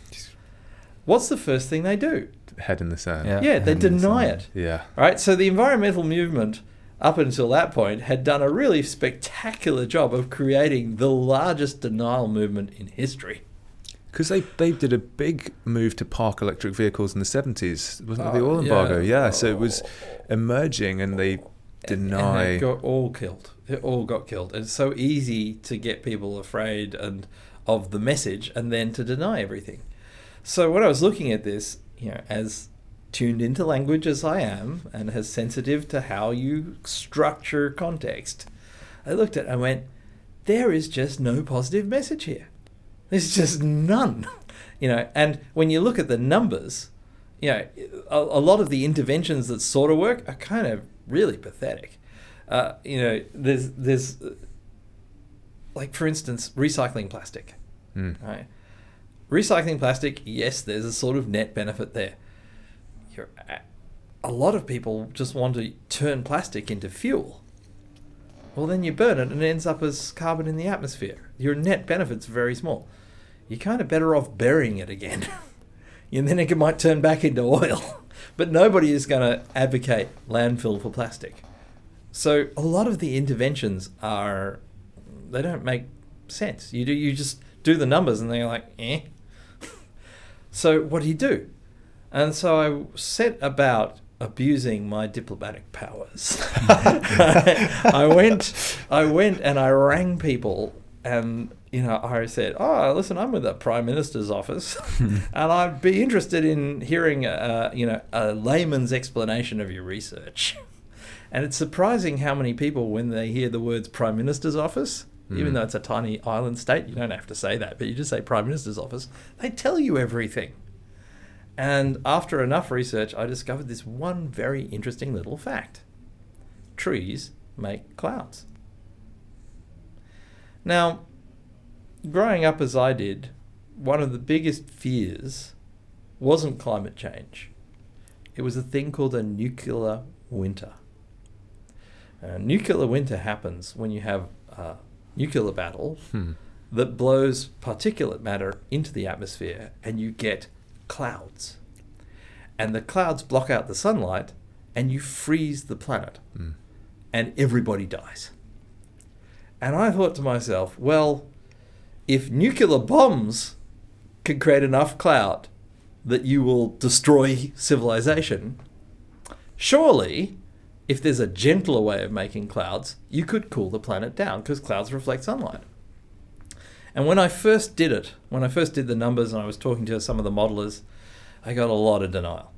what's the first thing they do? Head in the sand. Yeah. Yeah, they deny um, it. Yeah. Right. So the environmental movement, up until that point, had done a really spectacular job of creating the largest denial movement in history. Because they, they did a big move to park electric vehicles in the 70s. Wasn't it the Oh, oil embargo? yeah. Yeah. So it was emerging and they And deny. they got all killed. It all got killed. It's so easy to get people afraid and of the message, and then to deny everything. So when I was looking at this, you know, as tuned into language as I am, and as sensitive to how you structure context, I looked at it and went, there is just no positive message here. There's just none. You know, and when you look at the numbers, you know, a, a lot of the interventions that sort of work are kind of really pathetic. Uh, you know, there's there's like for instance, recycling plastic. Mm. Right, recycling plastic. Yes, there's a sort of net benefit there. You're, a- a lot of people just want to turn plastic into fuel. Well, then you burn it and it ends up as carbon in the atmosphere. Your net benefit's very small. You're kind of better off burying it again. and then it might turn back into oil. But nobody is going to advocate landfill for plastic. So a lot of the interventions are they don't make sense. You do you just do the numbers and they're like, eh. so what do you do? And so I set about abusing my diplomatic powers. I went I went and I rang people and you know, I said, "Oh, listen, I'm with the Prime Minister's office, and I'd be interested in hearing, uh, you know, a layman's explanation of your research." And it's surprising how many people, when they hear the words Prime Minister's office, even Mm. though it's a tiny island state, you don't have to say that, but you just say Prime Minister's office, they tell you everything. And after enough research, I discovered this one very interesting little fact trees make clouds. Now, growing up as I did, one of the biggest fears wasn't climate change. It was a thing called a nuclear winter. A nuclear winter happens when you have a nuclear battle Hmm. that blows particulate matter into the atmosphere and you get clouds. And the clouds block out the sunlight and you freeze the planet Mm. and everybody dies. And I thought to myself, well, if nuclear bombs can create enough cloud that you will destroy civilization, surely, if there's a gentler way of making clouds, you could cool the planet down because clouds reflect sunlight. And when I first did it, when I first did the numbers and I was talking to some of the modelers, I got a lot of denial.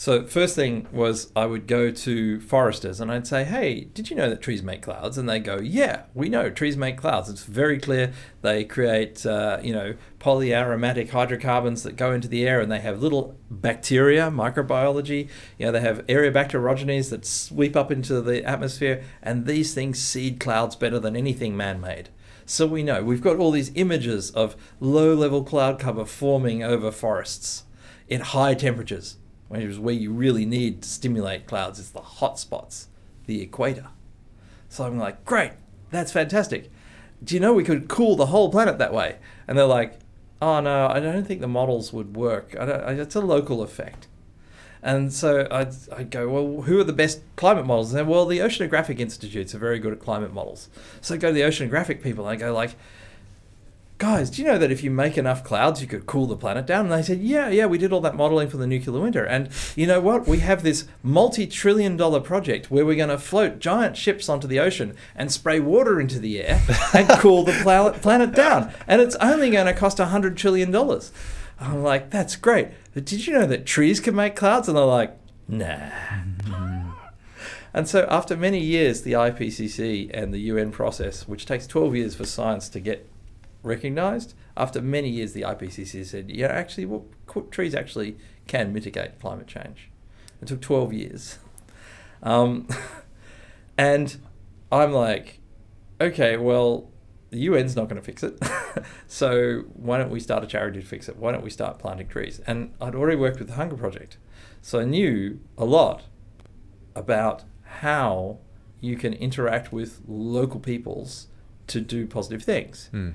So first thing was I would go to foresters and I'd say, "Hey, did you know that trees make clouds?" And they go, "Yeah, we know trees make clouds. It's very clear. They create, uh, you know, polyaromatic hydrocarbons that go into the air, and they have little bacteria, microbiology. You know, they have Aerobacter aerogenes that sweep up into the atmosphere, and these things seed clouds better than anything man-made." So we know we've got all these images of low-level cloud cover forming over forests in high temperatures where you really need to stimulate clouds. is the hot spots, the equator. So I'm like, great, that's fantastic. Do you know we could cool the whole planet that way? And they're like, oh no, I don't think the models would work. I don't, I, it's a local effect. And so I'd, I'd go, well, who are the best climate models? And well, the Oceanographic Institutes are very good at climate models. So I go to the oceanographic people and I go like, guys, do you know that if you make enough clouds, you could cool the planet down? And they said, yeah, yeah, we did all that modeling for the nuclear winter. And you know what? We have this multi trillion dollar project where we're going to float giant ships onto the ocean and spray water into the air and cool the planet down. And it's only going to cost $100 trillion. I'm like, that's great. But did you know that trees can make clouds? And they're like, nah. And so, after many years, the IPCC and the UN process, which takes 12 years for science to get recognized. After many years, the IPCC said, yeah, actually, well, trees actually can mitigate climate change. It took 12 years. Um, and I'm like, okay, well, the UN's not going to fix it. so why don't we start a charity to fix it? Why don't we start planting trees? And I'd already worked with the Hunger Project. So I knew a lot about how you can interact with local peoples to do positive things. Mm.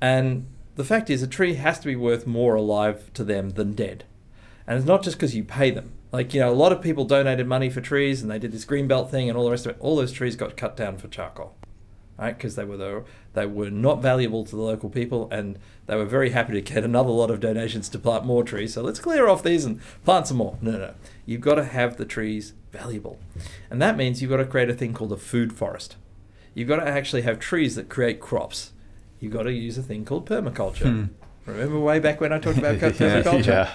And the fact is, a tree has to be worth more alive to them than dead. And it's not just because you pay them. Like, you know, a lot of people donated money for trees and they did this greenbelt thing and all the rest of it. All those trees got cut down for charcoal, right? Because they were the, they were not valuable to the local people and they were very happy to get another lot of donations to plant more trees. So let's clear off these and plant some more. No, no, no. You've got to have the trees valuable. And that means you've got to create a thing called a food forest. You've got to actually have trees that create crops you've got to use a thing called permaculture. Hmm. Remember way back when I talked about permaculture? yeah.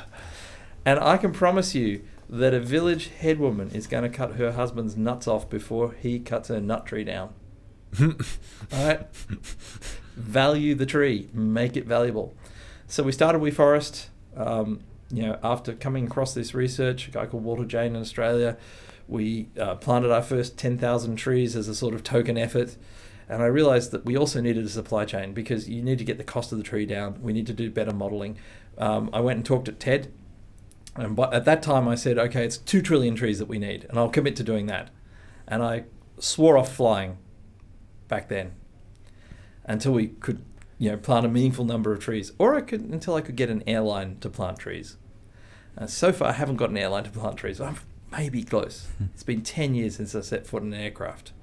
And I can promise you that a village headwoman is going to cut her husband's nuts off before he cuts her nut tree down. All right? Value the tree, make it valuable. So we started We Forest. Um, you know, after coming across this research, a guy called Walter Jehne in Australia, we uh, planted our first 10,000 trees as a sort of token effort. And I realized that we also needed a supply chain because you need to get the cost of the tree down. We need to do better modeling. Um, I went and talked to TED. And at that time, I said, okay, it's two trillion trees that we need, and I'll commit to doing that. And I swore off flying back then until we could, you know, plant a meaningful number of trees, or I could until I could get an airline to plant trees. Uh, so far, I haven't got an airline to plant trees. I'm maybe close. It's been ten years since I set foot in an aircraft.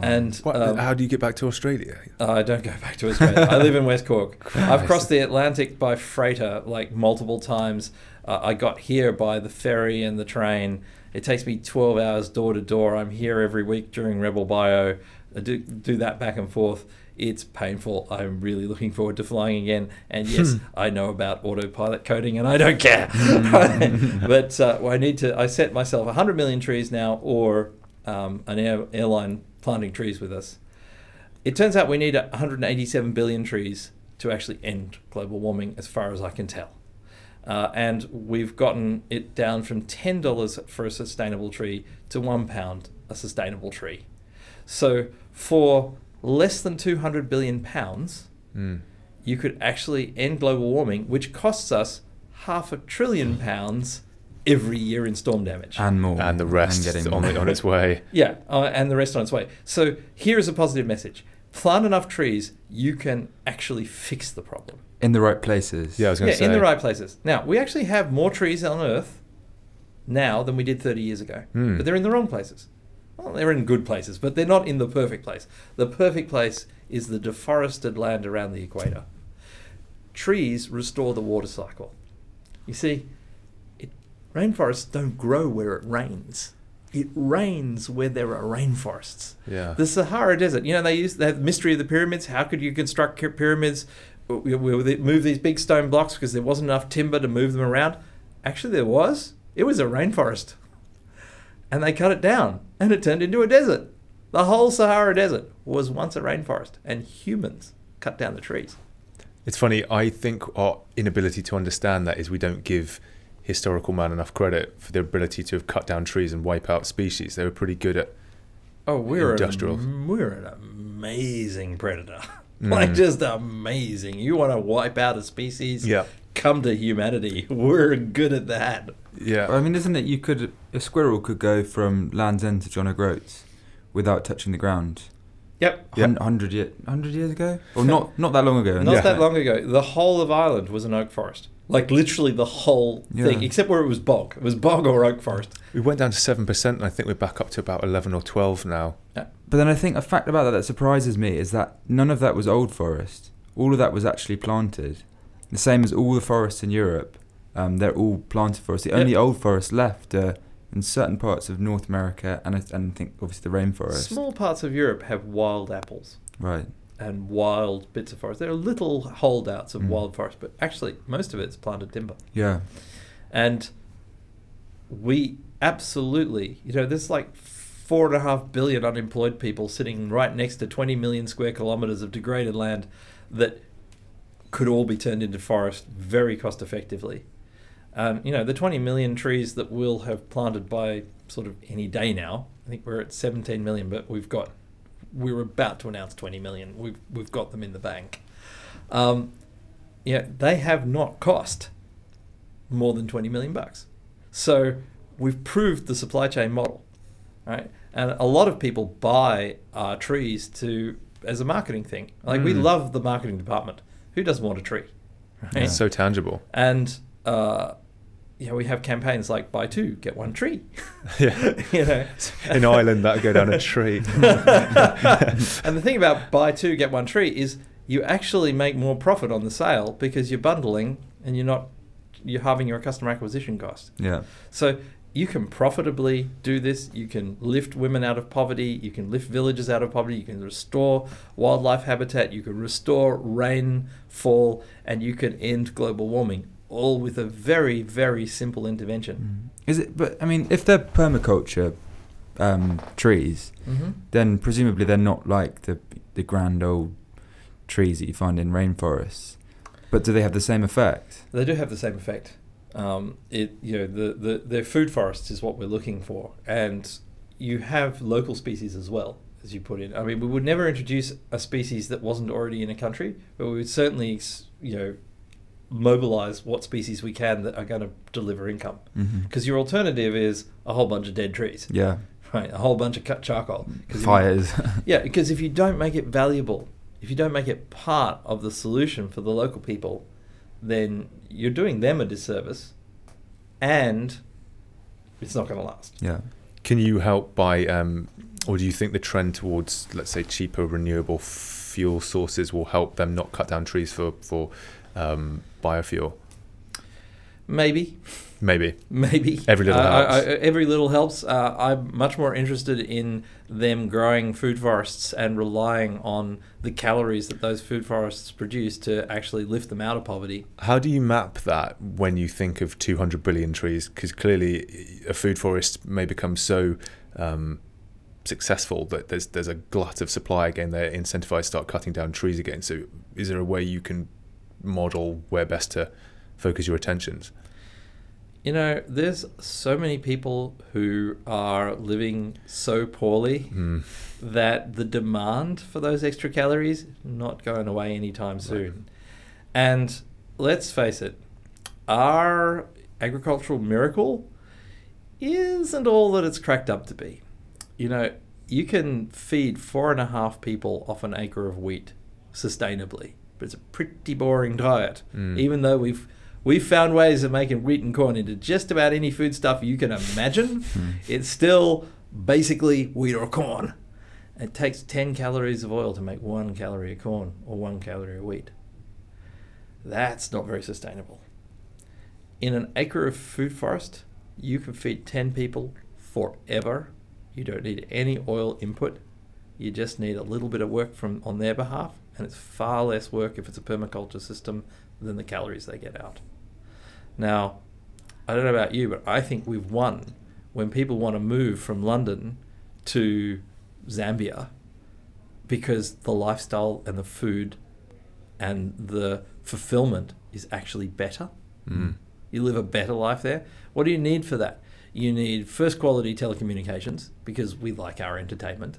And what, um, how do you get back to Australia? I don't go back to Australia. I live in West Cork. I've crossed the Atlantic by freighter like multiple times. Uh, I got here by the ferry and the train. It takes me 12 hours door to door. I'm here every week during Rebel Bio. I do, do that back and forth. It's painful. I'm really looking forward to flying again. And yes, I know about autopilot coding and I don't care. but uh, I need to, I set myself 100 million trees now or um, an air, airline planting trees with us. It turns out we need 187 billion trees to actually end global warming, as far as I can tell. Uh, and we've gotten it down from $10 for a sustainable tree to one pound a sustainable tree. So for less than 200 billion pounds, mm. you could actually end global warming, which costs us half a trillion pounds every year in storm damage. And more. And the rest and on, on its way. Yeah, uh, and the rest on its way. So here is a positive message. Plant enough trees, you can actually fix the problem. In the right places. Yeah, I was going to yeah, say. in the right places. Now, we actually have more trees on Earth now than we did 30 years ago. Mm. But they're in the wrong places. well, they're in good places, but they're not in the perfect place. The perfect place is the deforested land around the equator. Trees restore the water cycle. You see, it, rainforests don't grow where it rains. It rains where there are rainforests. Yeah. The Sahara Desert, you know, they use they have the mystery of the pyramids. How could you construct pyramids? w- w- Move these big stone blocks because there wasn't enough timber to move them around. Actually, there was. It was a rainforest, and they cut it down, and it turned into a desert. The whole Sahara Desert was once a rainforest, and humans cut down the trees. It's funny. I think our inability to understand that is we don't give historical man enough credit for their ability to have cut down trees and wipe out species. They were pretty good at. Oh, we're Industrial. An, we're an amazing predator. Mm. like just amazing. You want to wipe out a species? Yeah. Come to humanity. We're good at that. Yeah. I mean, isn't it? You could a squirrel could go from Land's End to John O'Groats without touching the ground. Yep. Yeah. Hundred year, hundred years ago, or not? Not that long ago. Not Yeah. that long ago, the whole of Ireland was an oak forest. Like literally the whole thing, except where it was bog. It was bog or oak forest. We went down to seven percent, and I think we're back up to about eleven or twelve now. But then I think a fact about that that surprises me is that none of that was old forest. All of that was actually planted. The same as all the forests in Europe. Um, they're all planted forests. The Yep. only old forests left are in certain parts of North America and I, and I think obviously the rainforest. Small parts of Europe have wild apples Right. And wild bits of forest. There are little holdouts of Mm. wild forest, but actually most of it's planted timber. Yeah. And we absolutely, you know, there's like four and a half billion unemployed people sitting right next to 20 million square kilometers of degraded land that could all be turned into forest very cost effectively. Um, you know, the 20 million trees that we'll have planted by sort of any day now, I think we're at 17 million, but we've got, we're about to announce 20 million. We've, we've got them in the bank. Um, yeah, they have not cost more than 20 million bucks. So we've proved the supply chain model, right? And a lot of people buy our trees to as a marketing thing. Like we Mm. love the marketing department. Who doesn't want a tree? Right? It's so tangible. And uh, you know, we have campaigns like buy two, get one tree. Yeah. you know. In Ireland, that would go down a tree. and the thing about buy two get one tree is you actually make more profit on the sale because you're bundling and you're not you're halving your customer acquisition cost. Yeah. So you can profitably do this. You can lift women out of poverty. You can lift villages out of poverty. You can restore wildlife habitat. You can restore rainfall, and you can end global warming, all with a very, very simple intervention. Mm. Is it? But I mean, if they're permaculture um, trees, Mm-hmm. then presumably they're not like the the grand old trees that you find in rainforests. But do they have the same effect? They do have the same effect. Um, it you know the, the their food forests is what we're looking for, and you have local species as well as you put in. I mean, we would never introduce a species that wasn't already in a country, but we would certainly you know mobilize what species we can that are going to deliver income. Mm-hmm. Because your alternative is a whole bunch of dead trees, Yeah. right? A whole bunch of cut charcoal. 'Cause if you- Fires. yeah, because if you don't make it valuable, if you don't make it part of the solution for the local people, then you're doing them a disservice and it's not going to last. yeah. Can you help by, um, or do you think the trend towards, let's say, cheaper renewable fuel sources will help them not cut down trees for for um, biofuel? Maybe, Maybe. maybe. Every little Uh, I- helps. I- every little helps. Uh, I'm much more interested in them growing food forests and relying on the calories that those food forests produce to actually lift them out of poverty. How do you map that when you think of 200 billion trees? Because clearly, a food forest may become so um, successful that there's there's a glut of supply again. They're incentivized to start cutting down trees again. So, is there a way you can model where best to focus your attentions? You know, there's so many people who are living so poorly Mm. that the demand for those extra calories not going away anytime soon. And let's face it, our agricultural miracle isn't all that it's cracked up to be. You know, you can feed four and a half people off an acre of wheat sustainably, but it's a pretty boring diet. Mm. Even though we've we've found ways of making wheat and corn into just about any food stuff you can imagine, Hmm. it's still basically wheat or corn. It takes 10 calories of oil to make one calorie of corn or one calorie of wheat. That's not very sustainable. In an acre of food forest, you can feed 10 people forever. You don't need any oil input. You just need a little bit of work from on their behalf, and it's far less work if it's a permaculture system than the calories they get out. Now, I don't know about you, but I think we've won when people want to move from London to Zambia because the lifestyle and the food and the fulfillment is actually better. Mm. You live a better life there. What do you need for that? You need first quality telecommunications because we like our entertainment.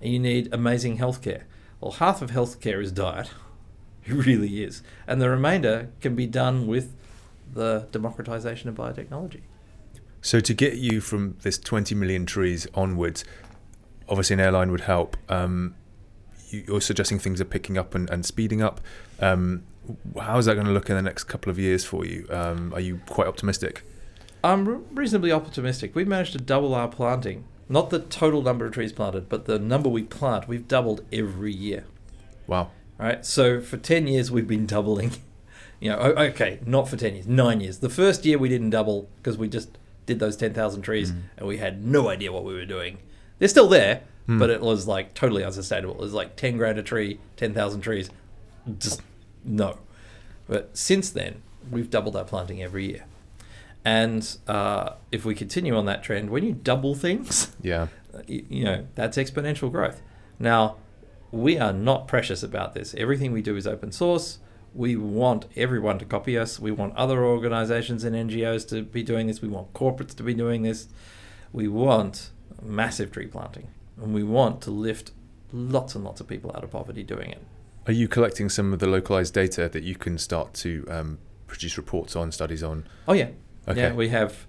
And you need amazing healthcare. Well, half of healthcare is diet. It really is. And the remainder can be done with the democratization of biotechnology. So to get you from this 20 million trees onwards, obviously an airline would help. Um, you- you're suggesting things are picking up and, and speeding up. Um, how is that going to look in the next couple of years for you? Um, are you quite optimistic? I'm reasonably optimistic. We've managed to double our planting. Not the total number of trees planted, but the number we plant. We've doubled every year. Wow. Right? So for 10 years, we've been doubling. You know, okay, not for 10 years, nine years. The first year we didn't double because we just did those 10,000 trees Mm. and we had no idea what we were doing. They're still there, Hmm. but it was like totally unsustainable. It was like 10 grand a tree, 10,000 trees. Just no. But since then, we've doubled our planting every year. And uh, if we continue on that trend, when you double things, Yeah. you, you know that's exponential growth. Now we are not precious about this. Everything we do is open source. We want everyone to copy us. We want other organizations and ngos to be doing this. We want corporates to be doing this. We want massive tree planting. And we want to lift lots and lots of people out of poverty doing it. Are you collecting some of the localized data that you can start to um, produce reports on, studies on? oh yeah Okay. yeah we have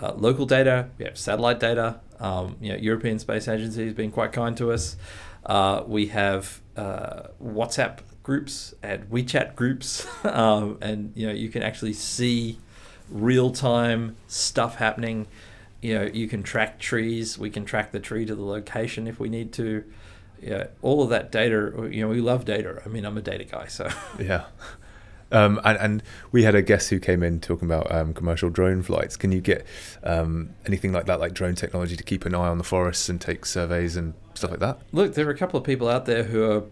uh, local data we have satellite data. Um, you know european space agency has been quite kind to us. Uh, we have uh, whatsapp groups and wechat groups. Um, and you know you can actually see real time stuff happening. You know you can track trees. We can track the tree to the location if we need to. Yeah all of that data you know we love data. I mean i'm a data guy so. Yeah. Um, and, and we had a guest who came in talking about um, commercial drone flights. Can you get um, anything like that, like drone technology, to keep an eye on the forests and take surveys and stuff like that? Look, there are a couple of people out there who are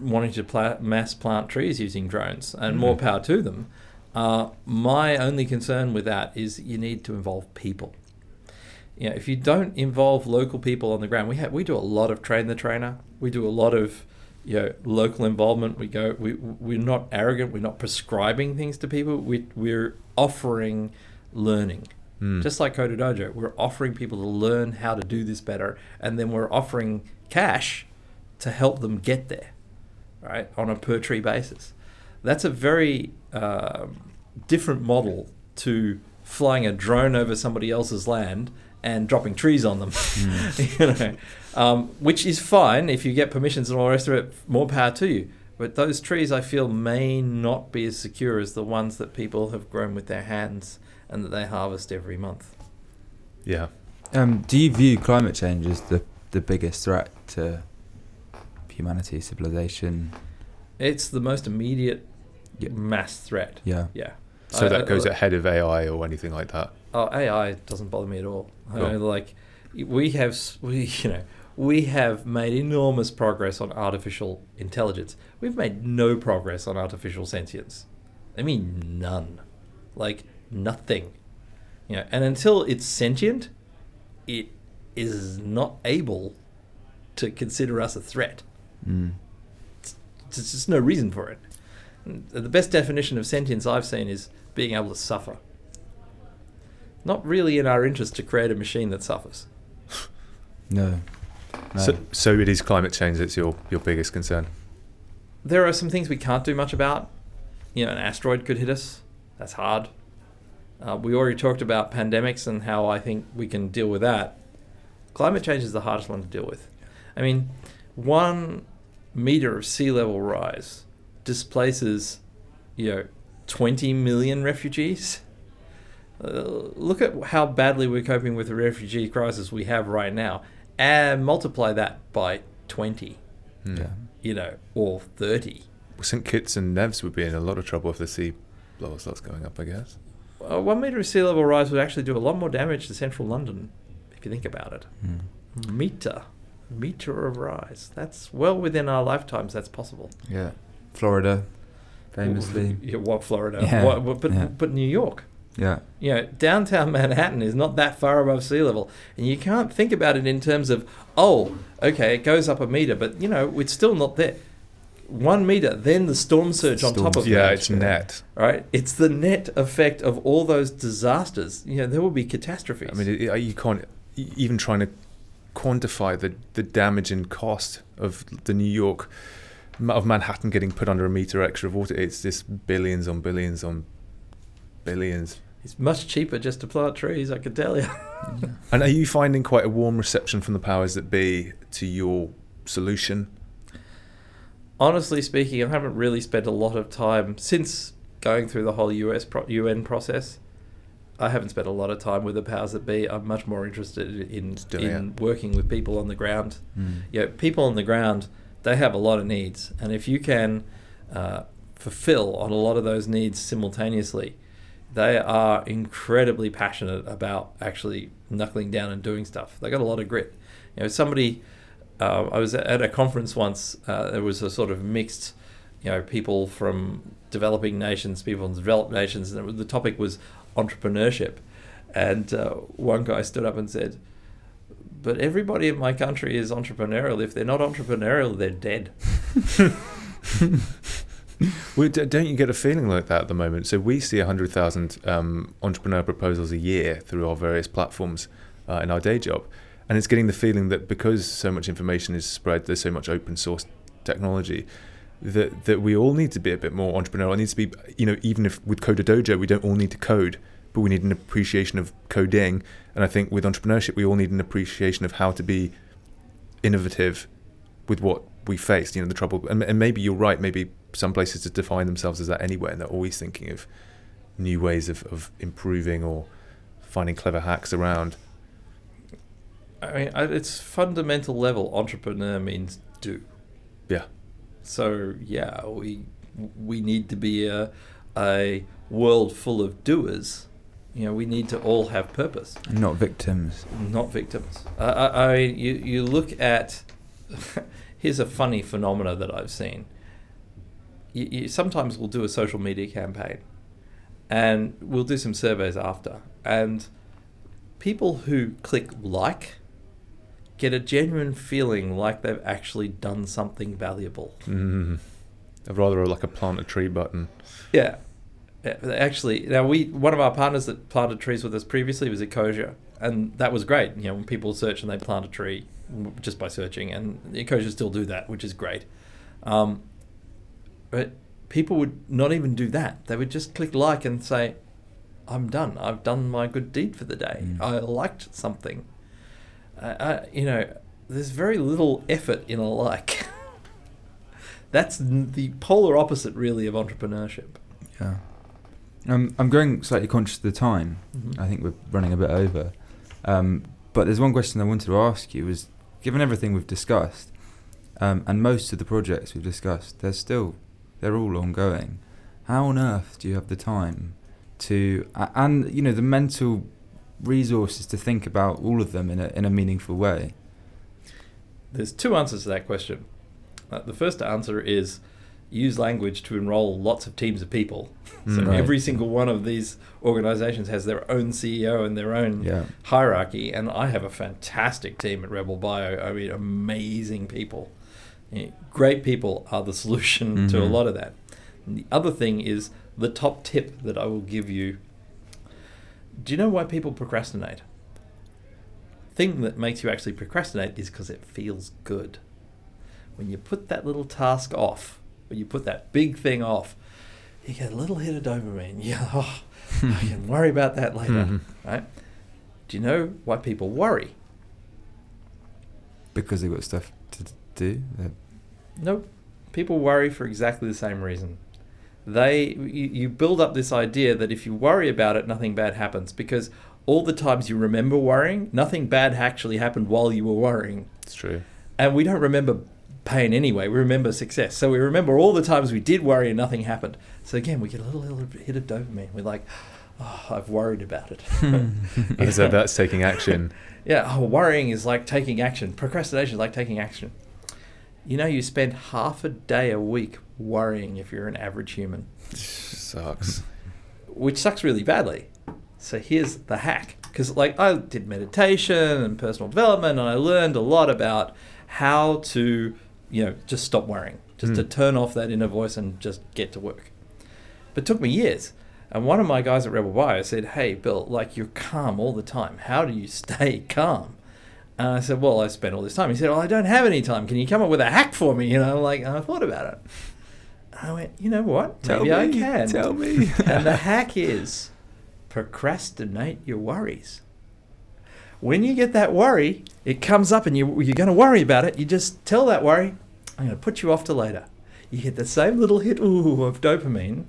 wanting to mass plant trees using drones, and more Mhm. power to them. Uh, my only concern with that is you need to involve people. You know, if you don't involve local people on the ground, we have we do a lot of train the trainer. We do a lot of you know local involvement. We go we we're not arrogant. We're not prescribing things to people. We we're offering learning. Mm. Just like Coder Dojo, we're offering people to learn how to do this better, and then we're offering cash to help them get there, right, on a per tree basis. That's a very um, different model to flying a drone over somebody else's land and dropping trees on them, you know, um, which is fine if you get permissions and all the rest of it. More power to you. But those trees, I feel, may not be as secure as the ones that people have grown with their hands and that they harvest every month. yeah. Um, do you view climate change as the, the biggest threat to humanity, civilization? It's the most immediate Yeah. mass threat. Yeah. Yeah. So I- that I- goes ahead of AI or anything like that. Oh, AI doesn't bother me at all. I Cool. know, like we have, we you know, we have made enormous progress on artificial intelligence. We've made no progress on artificial sentience. I mean, none. Like nothing. You know, and until it's sentient, it is not able to consider us a threat. Mm. There's just no reason for it. The best definition of sentience I've seen is being able to suffer. Not really in our interest to create a machine that suffers. No. no. So, so it is climate change that's your, your biggest concern. There are some things we can't do much about. You know, an asteroid could hit us. That's hard. Uh, we already talked about pandemics and how I think we can deal with that. Climate change is the hardest one to deal with. I mean, one meter of sea level rise displaces, you know, 20 million refugees. Uh, look at how badly we're coping with the refugee crisis we have right now, and multiply that by 20, Hmm. Yeah. you know, or 30. St Kitts and Nevis would be in a lot of trouble if the sea level starts going up. I guess. Uh, one metre of sea level rise would actually do a lot more damage to central London, if you think about it. Mm. Metre. Metre of rise. That's well within our lifetimes, that's possible. Yeah. Florida, famously. Yeah, what Florida? Yeah, What, what- but, yeah. but New York. Yeah. You know, downtown Manhattan is not that far above sea level. And you can't think about it in terms of, oh, okay, it goes up a metre, but, you know, it's still not there. One metre, then the storm surge on top of surge. it. Yeah, it's net. Right? It's the net effect of all those disasters. You know, there will be catastrophes. I mean, it, it- you can't even trying to quantify the, the damage and cost of the New York of Manhattan getting put under a meter extra of water. It's just billions on billions on billions. It's much cheaper just to plant trees, I can tell you. And are you finding quite a warm reception from the powers that be to your solution? honestly speaking, I haven't really spent a lot of time since going through the whole US pro- UN process. I haven't spent a lot of time with the powers that be. I'm much more interested in Still, in working with people on the ground. Mm. You know, people on the ground, they have a lot of needs, and if you can uh, fulfill on a lot of those needs simultaneously, they are incredibly passionate about actually knuckling down and doing stuff. They got a lot of grit. You know, somebody. Uh, I was at a conference once. Uh, there was a sort of mixed, you know, people from developing nations, people from developed nations, and was, the topic was entrepreneurship. And uh, one guy stood up and said, "But everybody in my country is entrepreneurial. If they're not entrepreneurial, they're dead." Well, don't you get a feeling like that at the moment? So we see 100,000 um, entrepreneur proposals a year through our various platforms uh, in our day job. And it's getting the feeling that because so much information is spread, there's so much open source technology, that, that we all need to be a bit more entrepreneurial. It needs to be, you know, even if with Coder Dojo, we don't all need to code, but we need an appreciation of coding. And I think with entrepreneurship, we all need an appreciation of how to be innovative with what we faced, you know, the trouble. And, and maybe you're right. Maybe some places to define themselves as that anyway, and they're always thinking of new ways of, of improving or finding clever hacks around. I mean, at its fundamental level, entrepreneur means do. Yeah. So yeah, we we need to be a a world full of doers. You know, we need to all have purpose, not victims. not victims. I, I, I you you look at here's a funny phenomena that I've seen. You, you, sometimes we'll do a social media campaign, and we'll do some surveys after, and people who click like get a genuine feeling like they've actually done something valuable. Mm. I'd rather like a plant a tree button. Yeah. Yeah, Actually, now we one of our partners that planted trees with us previously was Ecosia, and that was great. You know, when people search and they plant a tree just by searching, and Ecosia still do that, which is great. Um, but people would not even do that; they would just click like and say, "I'm done. I've done my good deed for the day. Mm. I liked something." Uh, I, you know, there's very little effort in a like. That's the polar opposite, really, of entrepreneurship. Yeah. Um, I'm going slightly conscious of the time. Mhm. I think we're running a bit over. Um, but there's one question I wanted to ask you was, given everything we've discussed, um, and most of the projects we've discussed, they're still, they're all ongoing. How on earth do you have the time to, and you know, the mental resources to think about all of them in a in a meaningful way? There's two answers to that question. Uh, the first answer is use language to enroll lots of teams of people. so Mm. Right. every single one of these organizations has their own CEO and their own Yeah. hierarchy. And I have a fantastic team at Rebel Bio. I mean, amazing people. You know, great people are the solution to a Mhm. lot of that. And the other thing is the top tip that I will give you. Do you know why people procrastinate? Thing that makes you actually procrastinate is because it feels good. When you put that little task off, when you put that big thing off, you get a little hit of dopamine. Yeah, oh, I can worry about that later, Mhm. right? Do you know why people worry? Because they've got stuff do. They're- Nope. People worry for exactly the same reason. they you, you build up this idea that if you worry about it, nothing bad happens because all the times you remember worrying, nothing bad actually happened while you were worrying. It's true. And we don't remember pain anyway. We remember success. So we remember all the times we did worry and nothing happened. So again, we get a little, little hit of dopamine. We're like, oh, I've worried about it. And so that's taking action. Yeah, oh, worrying is like taking action. Procrastination is like taking action. You know, you spend half a day a week worrying if you're an average human, Sucks. which sucks really badly. So here's the hack. Because, like, I did meditation and personal development, and I learned a lot about how to, you know, just stop worrying, just to Mm. turn off that inner voice and just get to work. But it took me years. And one of my guys at Rebel Bio said, Hey, Bill, like, you're calm all the time. How do you stay calm? And I said, Well, I spent all this time. He said, Well, I don't have any time. Can you come up with a hack for me? You know, like, I thought about it. And I went, You know what? Tell Maybe I can. Tell me. and the hack is procrastinate your worries. When you get that worry, it comes up and you, you're going to worry about it. You just tell that worry, I'm going to put you off to later. You get the same little hit ooh, of dopamine,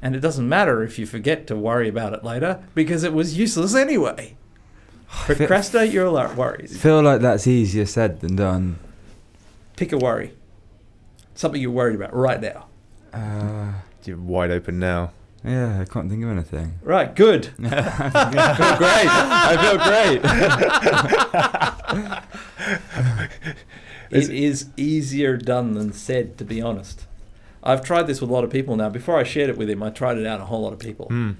and it doesn't matter if you forget to worry about it later because it was useless anyway. Procrastinate your lo- worries. feel like that's easier said than done. Pick a worry. Something you're worried about right now. Uh, You're wide open now. yeah, I can't think of anything. Right, good. I feel great. I feel great. It is easier done than said, to be honest. I've tried this with a lot of people now. Before I shared it with him, I tried it out on a whole lot of people. Mm.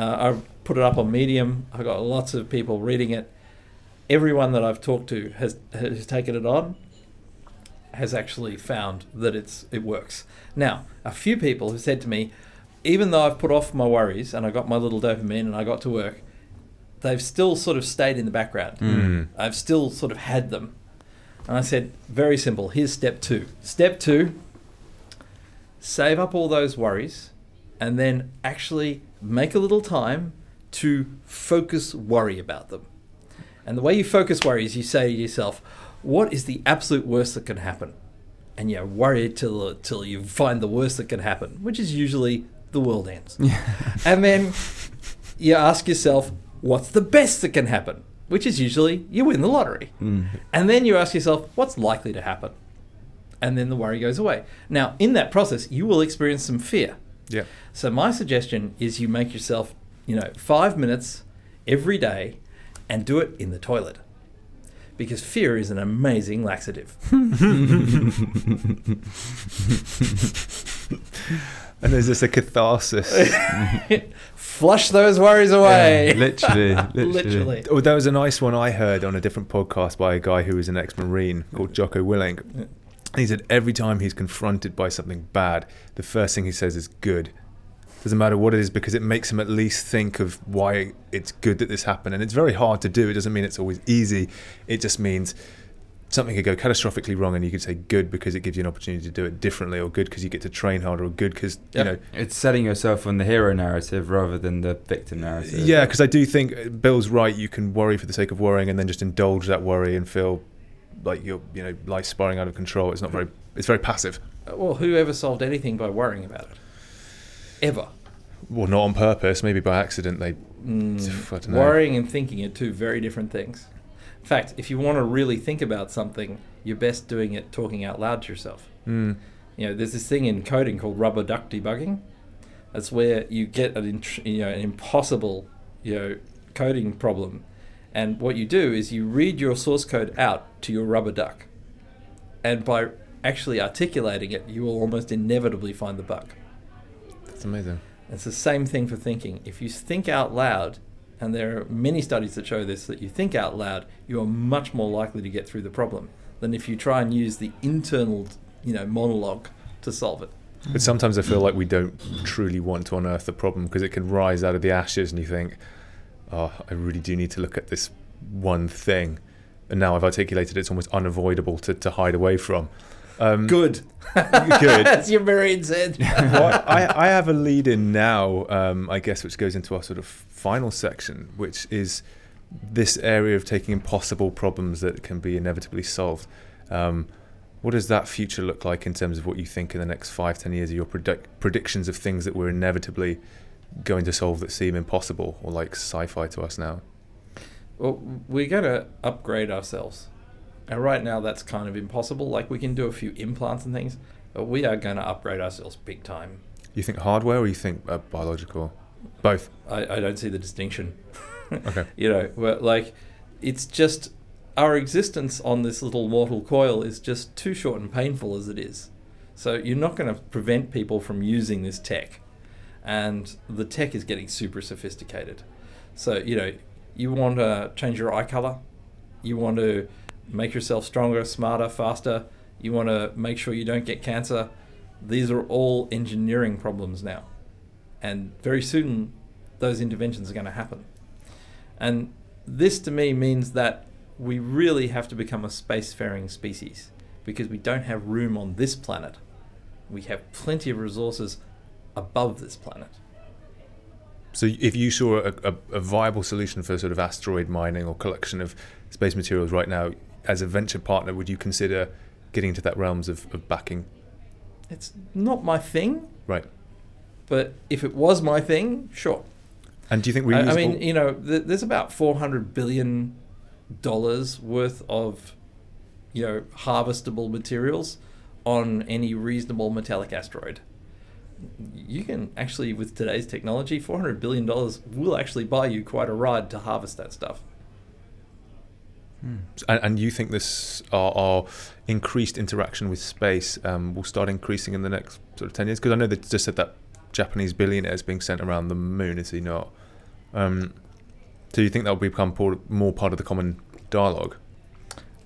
Uh, I put it up on Medium. I got lots of people reading it. Everyone that I've talked to has has taken it on. Has actually found that it's it works. Now, a few people have said to me, even though I've put off my worries and I got my little dopamine and I got to work, they've still sort of stayed in the background. Mm. I've still sort of had them. And I said, very simple. Here's step two. Step two save up all those worries and then actually make a little time to focus worry about them. And the way you focus worry is you say to yourself, what is the absolute worst that can happen? And you worry till, till you find the worst that can happen, which is usually the world ends. and then you ask yourself, what's the best that can happen? Which is usually you win the lottery. Mm. And then you ask yourself, what's likely to happen? And then the worry goes away. Now, in that process, you will experience some fear. Yeah. So my suggestion is you make yourself, you know, five minutes every day and do it in the toilet. Because fear is an amazing laxative. And there's just a catharsis. Flush those worries away. Yeah, literally, literally. Literally. oh, that was a nice one I heard on a different podcast by a guy who was an ex-marine called Jocko Willink. He said every time he's confronted by something bad, the first thing he says is good. Doesn't matter what it is because it makes him at least think of why it's good that this happened. And it's very hard to do. It doesn't mean it's always easy. It just means something could go catastrophically wrong and you could say good because it gives you an opportunity to do it differently or good because you get to train harder or good because, Yep. you know, It's setting yourself on the hero narrative rather than the victim narrative. Yeah, because I do think Bill's right. You can worry for the sake of worrying, and then just indulge that worry and feel like your you know life spiraling out of control. It's not very. It's very passive. Well, who ever solved anything by worrying about it? Ever. Well, not on purpose. Maybe by accident. They. Mm, I don't know. worrying and thinking are two very different things. In fact, if you want to really think about something, you're best doing it talking out loud to yourself. Mm, You know, there's this thing in coding called rubber duck debugging. That's where you get an you know an impossible you know coding problem, and what you do is you read your source code out to your rubber duck, and by actually articulating it, you will almost inevitably find the bug. that's amazing. It's the same thing for thinking. If you think out loud, and there are many studies that show this, that you think out loud, you are much more likely to get through the problem than if you try and use the internal, you know, monologue to solve it. But sometimes I feel like we don't truly want to unearth the problem because it can rise out of the ashes, and you think, "Oh, I really do need to look at this one thing." And now I've articulated it's almost unavoidable to, to hide away from. Um, Good. Good. As your Marine said. well, I, I have a lead in now, um, I guess, which goes into our sort of final section, which is this area of taking impossible problems that can be inevitably solved. Um, What does that future look like in terms of what you think in the next five, ten years? Are your predict- predictions of things that we're inevitably going to solve that seem impossible or like sci-fi to us now? Well, we're going to upgrade ourselves. And right now, that's kind of impossible. Like, we can do a few implants and things, but we are going to upgrade ourselves big time. You think hardware or you think uh, biological? Both. I, I don't see the distinction. Okay. you know, we're, like, it's just our existence on this little mortal coil is just too short and painful as it is. So, you're not going to prevent people from using this tech. And the tech is getting super sophisticated. So, you know, you want to change your eye color, you want to make yourself stronger, smarter, faster, you want to make sure you don't get cancer. These are all engineering problems now. And very soon, those interventions are going to happen. And this to me means that we really have to become a spacefaring species because we don't have room on this planet. We have plenty of resources above this planet. So if you saw a, a, a viable solution for sort of asteroid mining or collection of space materials right now, as a venture partner, would you consider getting into that realms of, of backing? It's not my thing, Right. but if it was my thing, sure. And do you think we? I? I mean, you know, th- there's about 400 billion dollars worth of, you know, harvestable materials on any reasonable metallic asteroid. You can actually, with today's technology, 400 billion dollars will actually buy you quite a ride to harvest that stuff. Hmm. and, and you think this our, our increased interaction with space um, will start increasing in the next sort of ten years? Because I know they just said that Japanese billionaire is being sent around the moon. Is he not? Um, do you think that will become more part of the common dialogue?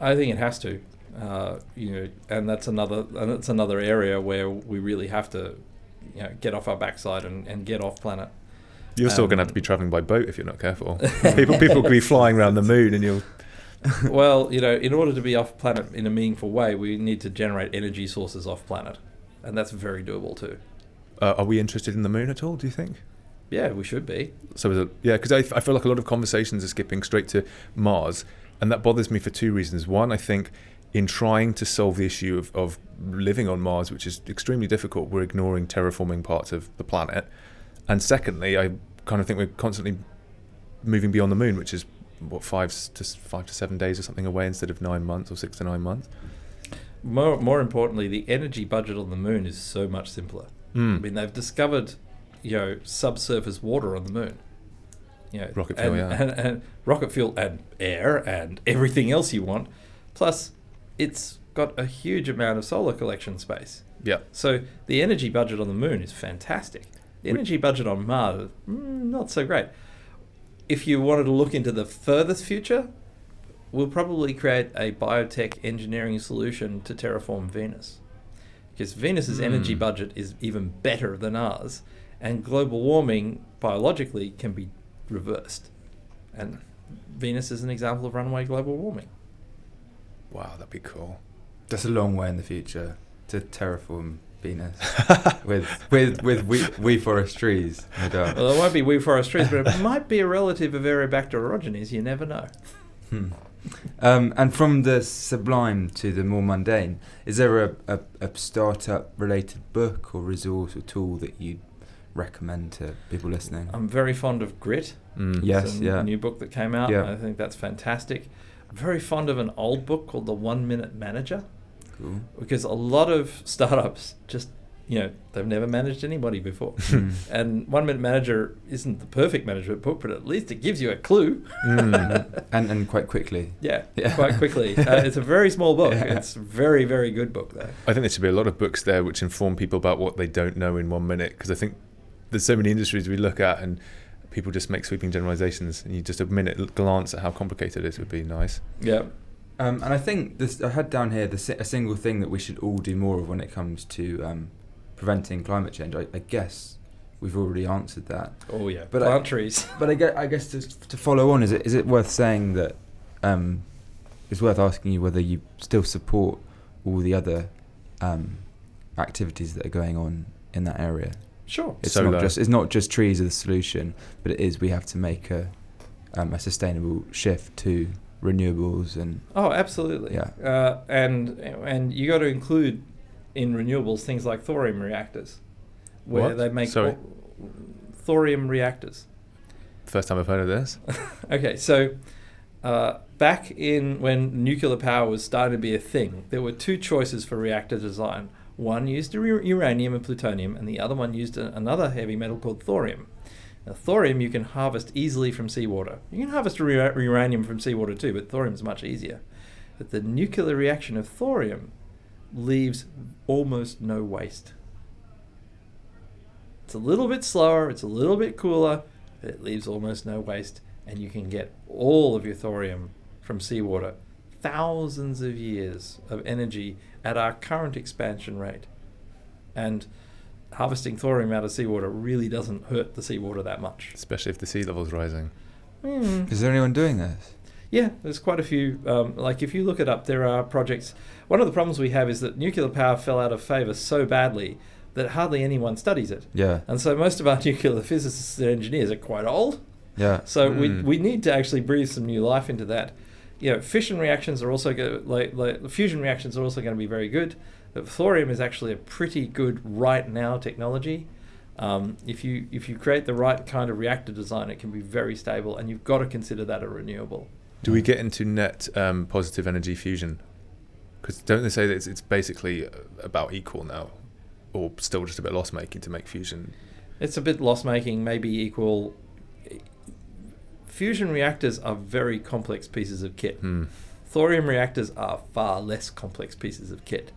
I think it has to, uh, you know, and that's another and that's another area where we really have to, you know, get off our backside and, and get off planet. You're still Um, going to have to be traveling by boat if you're not careful. people people could be flying around the moon, and you'll. well, you know, in order to be off planet in a meaningful way, we need to generate energy sources off planet, and that's very doable too. Uh, are we interested in the moon at all? Do you think? Yeah, we should be. So is it, yeah, because I, I feel like a lot of conversations are skipping straight to Mars, and that bothers me for two reasons. One, I think in trying to solve the issue of, of living on Mars, which is extremely difficult, we're ignoring terraforming parts of the planet. And secondly, I kind of think we're constantly moving beyond the moon, which is what five to five to seven days or something away instead of nine months or six to nine months. More, more importantly, the energy budget on the moon is so much simpler. Mm. I mean, they've discovered, you know, subsurface water on the moon. You know, Rocket and, fuel, yeah. and, and rocket fuel and air and everything else you want. Plus, it's got a huge amount of solar collection space. yeah. So the energy budget on the moon is fantastic. The energy budget on Mars, mm, not so great. If you wanted to look into the furthest future, we'll probably create a biotech engineering solution to terraform Venus. Because Venus's energy Hmm. budget is even better than ours, and global warming biologically can be reversed. And Venus is an example of runaway global warming. Wow, that'd be cool. That's a long way in the future to terraform Venus with with with we, WeForest trees, no doubt. Well, it won't be WeForest trees, but it might be a relative of Aerobacter aerogenes. You never know. Hmm. Um, and from the sublime to the more mundane, is there a, a, a startup related book or resource or tool that you'd recommend to people listening? I'm very fond of Grit. Mm. Yeah. Yes, a yeah. new book that came out. Yeah. I think that's fantastic. I'm very fond of an old book called The One Minute Manager Cool. because a lot of startups just, you know, they've never managed anybody before. Hmm. and One Minute Manager isn't the perfect management book, but at least it gives you a clue. Mm. and and quite quickly. Yeah, Yeah. quite quickly. Uh, it's a very small book. Yeah. It's a very, very good book, though. I think there should be a lot of books there which inform people about what they don't know in one minute because I think there's so many industries we look at and people just make sweeping generalizations and you just a minute glance at how complicated it is would be nice. Yeah. Um, and I think this, I had down here the, a single thing that we should all do more of when it comes to um, preventing climate change. I, I guess we've already answered that. Oh, yeah. But I- Plant trees. But I guess, I guess to, to follow on, is it is it worth saying that um, it's worth asking you whether you still support all the other um, activities that are going on in that area? Sure. It's Solar. not just it's not just trees are the solution, but it is we have to make a um, a sustainable shift to renewables and Oh, absolutely. Yeah. Uh, and and you got to include in renewables things like thorium reactors, where What? they make Sorry? thorium reactors. First time I've heard of this. Okay, so uh, back in when nuclear power was starting to be a thing, there were two choices for reactor design. One used uranium and plutonium, and the other one used another heavy metal called thorium. Now, thorium you can harvest easily from seawater. You can harvest uranium from seawater too, but thorium is much easier. But the nuclear reaction of thorium leaves almost no waste. It's a little bit slower, it's a little bit cooler, but it leaves almost no waste, and you can get all of your thorium from seawater. Thousands of years of energy at our current expansion rate. And harvesting thorium out of seawater really doesn't hurt the seawater that much. Especially if the sea level's rising. Hmm. is there anyone doing this? Yeah, there's quite a few. Um, like if you look it up, there are projects. One of the problems we have is that nuclear power fell out of favor so badly that hardly anyone studies it. Yeah, And so most of our nuclear physicists and engineers are quite old. yeah. So we, Mm. we need to actually breathe some new life into that. You know, fission reactions are also go, like like fusion reactions are also going to be very good. But thorium is actually a pretty good right now technology. Um, if you if you create the right kind of reactor design, it can be very stable, and you've got to consider that a renewable. Do we get into net um, positive energy fusion? Because don't they say that it's, it's basically uh, about equal now, or still just a bit loss making to make fusion? It's a bit loss making, maybe equal. Fusion reactors are very complex pieces of kit. Hmm. Thorium reactors are far less complex pieces of kit.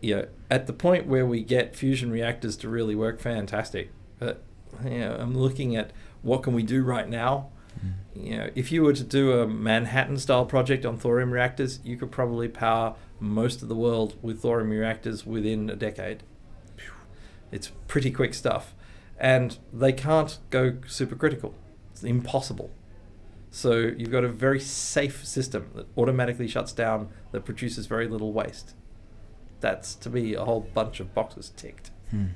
You know, at the point where we get fusion reactors to really work, fantastic. But you know, I'm looking at what can we do right now. You know, if you were to do a Manhattan-style project on thorium reactors, you could probably power most of the world with thorium reactors within a decade. It's pretty quick stuff, and they can't go supercritical. It's impossible. So you've got a very safe system that automatically shuts down that produces very little waste. That's to me a whole bunch of boxes ticked. Hmm.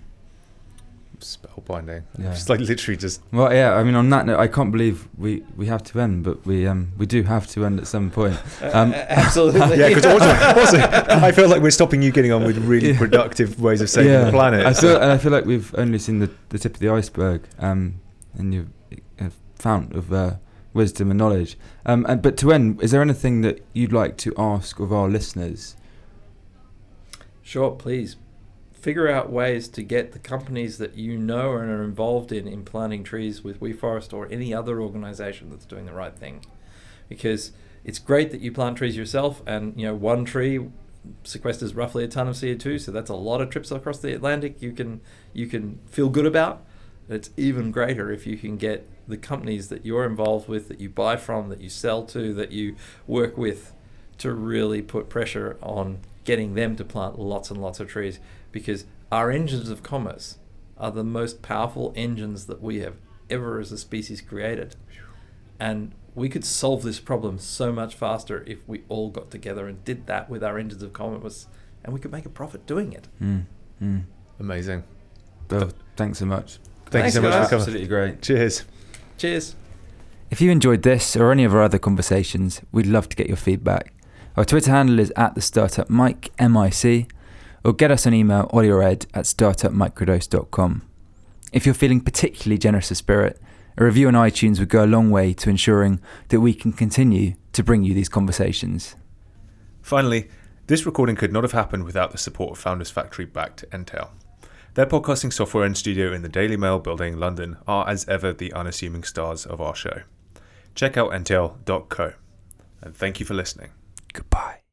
Spellbinding. Yeah. It's like literally just Well, yeah. I mean, on that note, I can't believe we, we have to end, but we um we do have to end at some point. Um, Uh, absolutely. yeah. Because also, also, I feel like we're stopping you getting on with really Yeah. productive ways of saving the planet. I feel and I feel like we've only seen the, the tip of the iceberg, um, and you've a fount of uh, wisdom and knowledge. Um, and, but to end, is there anything that you'd like to ask of our listeners? Sure, please. Figure out ways to get the companies that you know and are involved in in planting trees with WeForest or any other organization that's doing the right thing. Because it's great that you plant trees yourself and you know one tree sequesters roughly a ton of CO2, so that's a lot of trips across the Atlantic you can you can feel good about. It's even greater if you can get the companies that you're involved with, that you buy from, that you sell to, that you work with, to really put pressure on getting them to plant lots and lots of trees because our engines of commerce are the most powerful engines that we have ever as a species created. And we could solve this problem so much faster if we all got together and did that with our engines of commerce and we could make a profit doing it. Mm, mm. Amazing. Bill, thanks so much. Thank Thanks, you so much guys. for coming. Absolutely great. Cheers. Cheers. If you enjoyed this or any of our other conversations, we'd love to get your feedback. Our Twitter handle is at the startup mic, M-I-C, or get us an email, audioed at startupmicrodose.com. If you're feeling particularly generous of spirit, a review on iTunes would go a long way to ensuring that we can continue to bring you these conversations. Finally, this recording could not have happened without the support of Founders Factory backed Entale. Their podcasting software and studio in the Daily Mail building, London, are as ever the unassuming stars of our show. Check out entale.co. And thank you for listening. Goodbye.